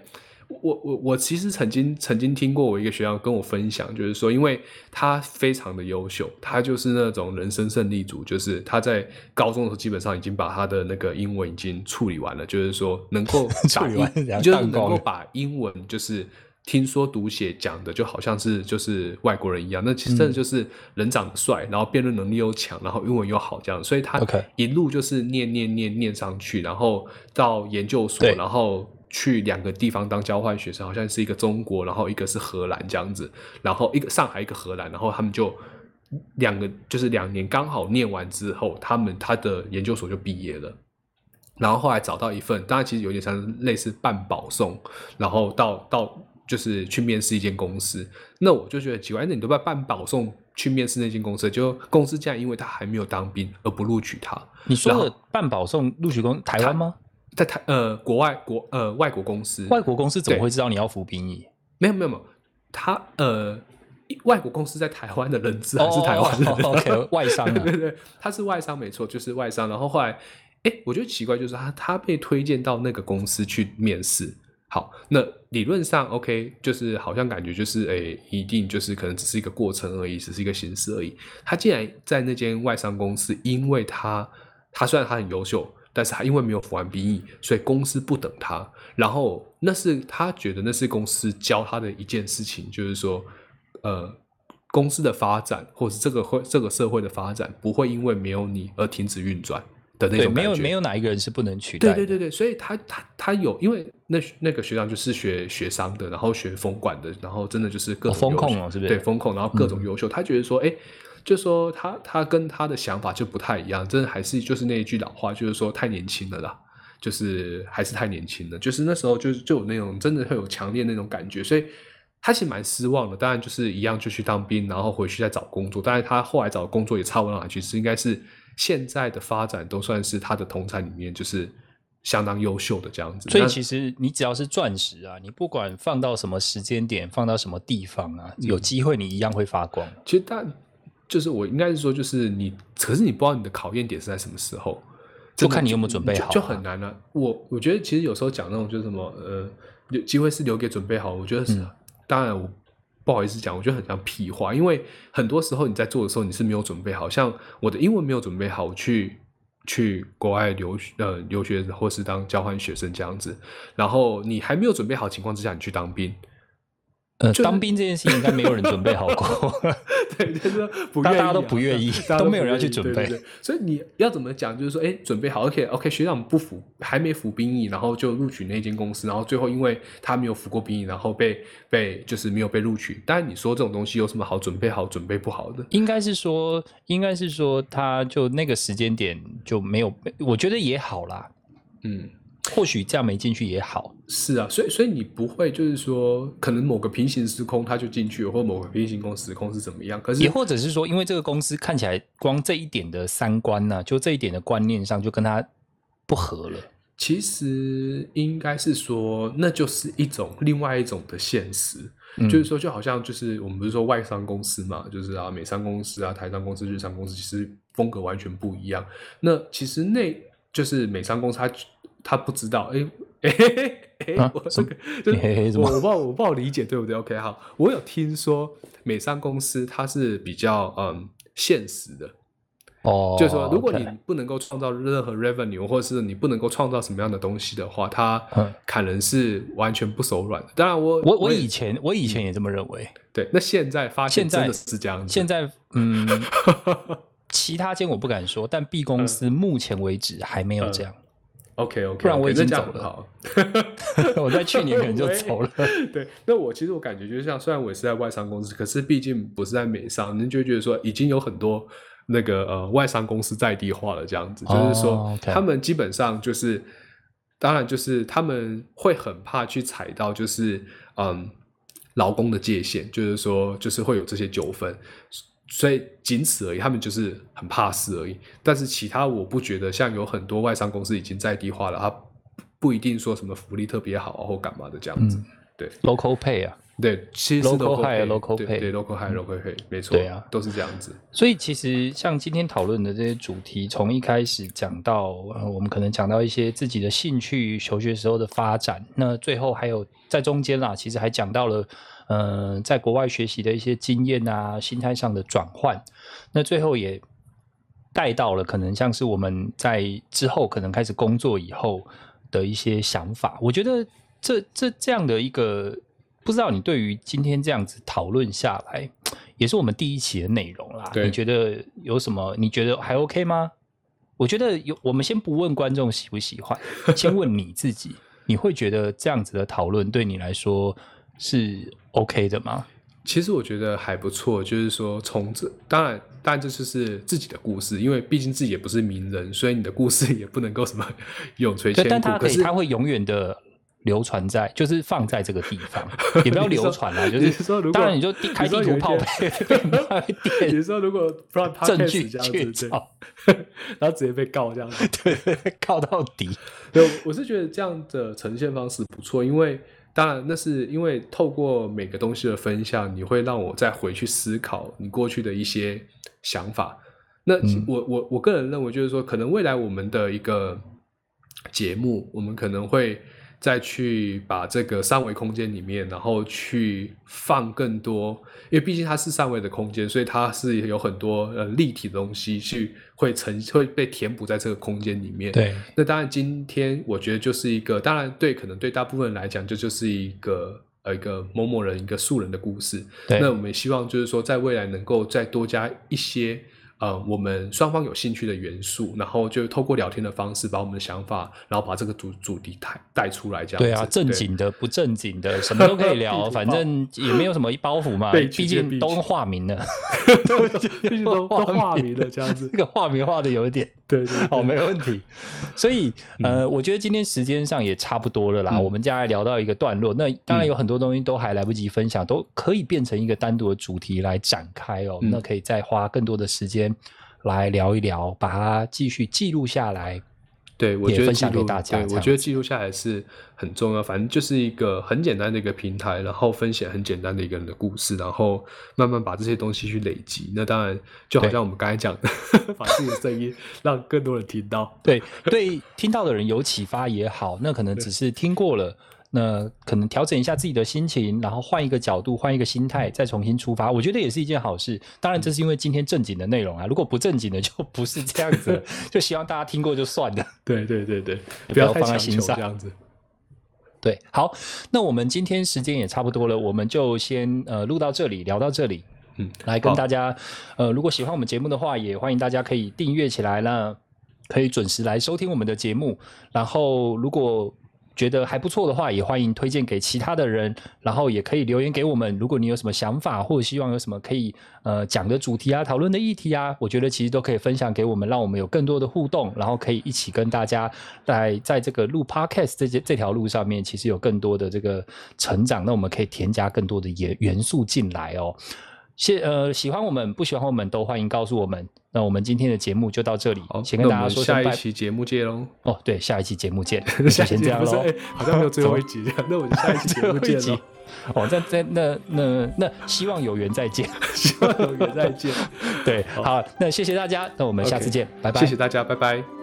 我我我其实曾经曾经听过我一个学校跟我分享，就是说，因为他非常的优秀，他就是那种人生胜利组，就是他在高中的时候基本上已经把他的那个英文已经处理完了，就是说能够 处把理完是怎样英就是能够把英文就是。听说读写讲的就好像是就是外国人一样，那其实真的就是人长得帅，然后辩论能力又强，然后英文又好这样，所以他一路就是念念念念上去，然后到研究所，然后去两个地方当交换学生，好像是一个中国，然后一个是荷兰这样子，然后一个上海，一个荷兰，然后他们就两个就是两年刚好念完之后，他们他的研究所就毕业了。然后后来找到一份，当然其实有点像类似半保送，然后到到就是去面试一间公司。那我就觉得奇怪，那你都在半保送去面试那间公司，就公司竟然因为他还没有当兵而不录取他。你说的半保送录取公台湾吗？在台呃国外国呃外国公司，外国公司怎么会知道你要服兵役？没有没有没有，他呃外国公司在台湾的人资还是台湾人，OK 外商，对对对，他是外商没错，就是外商。然后后来。哎，我觉得奇怪，就是他他被推荐到那个公司去面试，好，那理论上 OK，就是好像感觉就是哎，一定就是可能只是一个过程而已，只是一个形式而已。他竟然在那间外商公司，因为他他虽然他很优秀，但是他因为没有服完兵役，所以公司不等他。然后那是他觉得那是公司教他的一件事情，就是说，呃，公司的发展或是这个会这个社会的发展不会因为没有你而停止运转。的那种没有没有哪一个人是不能取代。对对对对，所以他他他有，因为那那个学长就是学学商的，然后学风管的，然后真的就是各种风控哦，是不是？对风控，然后各种优秀。他觉得说，哎，就说他他跟他的想法就不太一样，真的还是就是那一句老话，就是说太年轻了啦，就是还是太年轻了。就是那时候就就有那种真的会有强烈那种感觉，所以他其实蛮失望的。当然就是一样就去当兵，然后回去再找工作。但是他后来找工作也差不到哪去，是应该是。现在的发展都算是他的同产里面就是相当优秀的这样子，所以其实你只要是钻石啊，你不管放到什么时间点，放到什么地方啊，有机会你一样会发光。其实但就是我应该是说，就是你，可是你不知道你的考验点是在什么时候，就看你有没有准备好，就很难了。我我觉得其实有时候讲那种就是什么呃，机会是留给准备好，我觉得是当然我。不好意思讲，我觉得很像屁话，因为很多时候你在做的时候你是没有准备好，像我的英文没有准备好我去去国外留呃留学或是当交换学生这样子，然后你还没有准备好情况之下你去当兵。呃，当兵这件事情应该没有人准备好过，对，就是不愿意，大家都不愿意，都没有人要去准备。所以你要怎么讲？就是说，哎，准备好，OK，OK，学长不服，还没服兵役，然后就录取那间公司，然后最后因为他没有服过兵役，然后被被就是没有被录取。当然，你说这种东西有什么好准备好、准备不好的？应该是说，应该是说，他就那个时间点就没有，我觉得也好啦，嗯。或许这样没进去也好，是啊，所以所以你不会就是说，可能某个平行时空他就进去了，或某个平行空时空是怎么样？可是也或者是说，因为这个公司看起来光这一点的三观呢，就这一点的观念上就跟他不合了。其实应该是说，那就是一种另外一种的现实，就是说，就好像就是我们不是说外商公司嘛，就是啊，美商公司啊，台商公司、日商公司，其实风格完全不一样。那其实那就是美商公司它。他不知道，哎哎哎，我这个就是我我不我不好理解，对不对？OK，好，我有听说美商公司它是比较嗯现实的哦，就是说如果你不能够创造任何 revenue，或者是你不能够创造什么样的东西的话，他砍人是完全不手软的。当然，我我我以前我以前也这么认为，对。那现在发现真的是这样，现在 嗯，其他间我不敢说，但 B 公司目前为止还没有这样。OK OK，不然我已经走了。我在去年可能就 走了。对，那我其实我感觉就像，虽然我也是在外商公司，可是毕竟不是在美商，你就觉得说已经有很多那个呃外商公司在地化了，这样子，就是说他们基本上就是，当然就是他们会很怕去踩到就是嗯劳工的界限，就是说就是会有这些纠纷。所以仅此而已，他们就是很怕事而已。但是其他我不觉得，像有很多外商公司已经在地化了，他不一定说什么福利特别好或干嘛的这样子。对，local pay 啊，对，其实 local high，local pay，对，local high，local pay，没错，对啊，都是这样子。所以其实像今天讨论的这些主题，从一开始讲到，我们可能讲到一些自己的兴趣、求学时候的发展，那最后还有在中间啦，其实还讲到了。呃，在国外学习的一些经验啊，心态上的转换，那最后也带到了可能像是我们在之后可能开始工作以后的一些想法。我觉得这这这样的一个，不知道你对于今天这样子讨论下来，也是我们第一期的内容啦。你觉得有什么？你觉得还 OK 吗？我觉得有，我们先不问观众喜不喜欢，先问你自己，你会觉得这样子的讨论对你来说？是 OK 的吗？其实我觉得还不错，就是说从这当然当然这就是自己的故事，因为毕竟自己也不是名人，所以你的故事也不能够什么 永垂千对，古。但他可以，是它会永远的流传在，就是放在这个地方，也不要流传啦，就是说如果当然你就地开地图炮被被 你 说如果不让他证据这样确子，然后直接被告这样子。对告到底。对，我是觉得这样的呈现方式不错，因为当然那是因为透过每个东西的分享，你会让我再回去思考你过去的一些想法。那嗯我我我个人认为，就是说，可能未来我们的一个节目，我们可能会再去把这个三维空间里面，然后去放更多，因为毕竟它是三维的空间，所以它是有很多呃立体的东西去会呈会被填补在这个空间里面。对，那当然，今天我觉得就是一个，当然对，可能对大部分人来讲，这就是一个呃一个某某人一个素人的故事。对那我们也希望就是说，在未来能够再多加一些呃我们双方有兴趣的元素，然后就透过聊天的方式，把我们的想法，然后把这个主主题带带出来，这样子。对啊，正经的、不正经的，什么都可以聊，反正也没有什么包袱嘛。毕竟 都化名了，毕竟都都化名了这样子这。个化名化的有一点。对对好，没问题。所以，呃，我觉得今天时间上也差不多了啦。嗯我们将来聊到一个段落，那当然有很多东西都还来不及分享，都可以变成一个单独的主题来展开哦。嗯那可以再花更多的时间来聊一聊，把它继续记录下来。对，我觉得分享记录大家对我觉得记录下来是很重要。反正就是一个很简单的一个平台，然后分享很简单的一个人的故事，然后慢慢把这些东西去累积。那当然，就好像我们刚才讲的，把自己的声音让更多人听到。对对，听到的人有启发也好，那可能只是听过了。那可能调整一下自己的心情，然后换一个角度，换一个心态，再重新出发，我觉得也是一件好事。当然，这是因为今天正经的内容啊，如果不正经的就不是这样子，就希望大家听过就算了。对对对对，不要放在心上这样子。对，好，那我们今天时间也差不多了，我们就先呃录到这里，聊到这里。嗯，来跟大家，呃，如果喜欢我们节目的话，也欢迎大家可以订阅起来那可以准时来收听我们的节目。然后，如果觉得还不错的话，也欢迎推荐给其他的人，然后也可以留言给我们。如果你有什么想法，或者希望有什么可以呃讲的主题啊、讨论的议题啊，我觉得其实都可以分享给我们，让我们有更多的互动，然后可以一起跟大家在在这个录 podcast 这些这条路上面，其实有更多的这个成长。那我们可以添加更多的元元素进来哦。谢呃，喜欢我们不喜欢我们都欢迎告诉我们。那我们今天的节目就到这里好，，先跟大家说下一期节目见喽。哦，对，下一期节目见，先这样喽。好像没有最后一集，那我们下一期节目见 最后一喽集。哦，那那那那那希望有缘再见。希望有缘再见。对，好，那谢谢大家，那我们下次见，拜拜。谢谢大家，拜拜。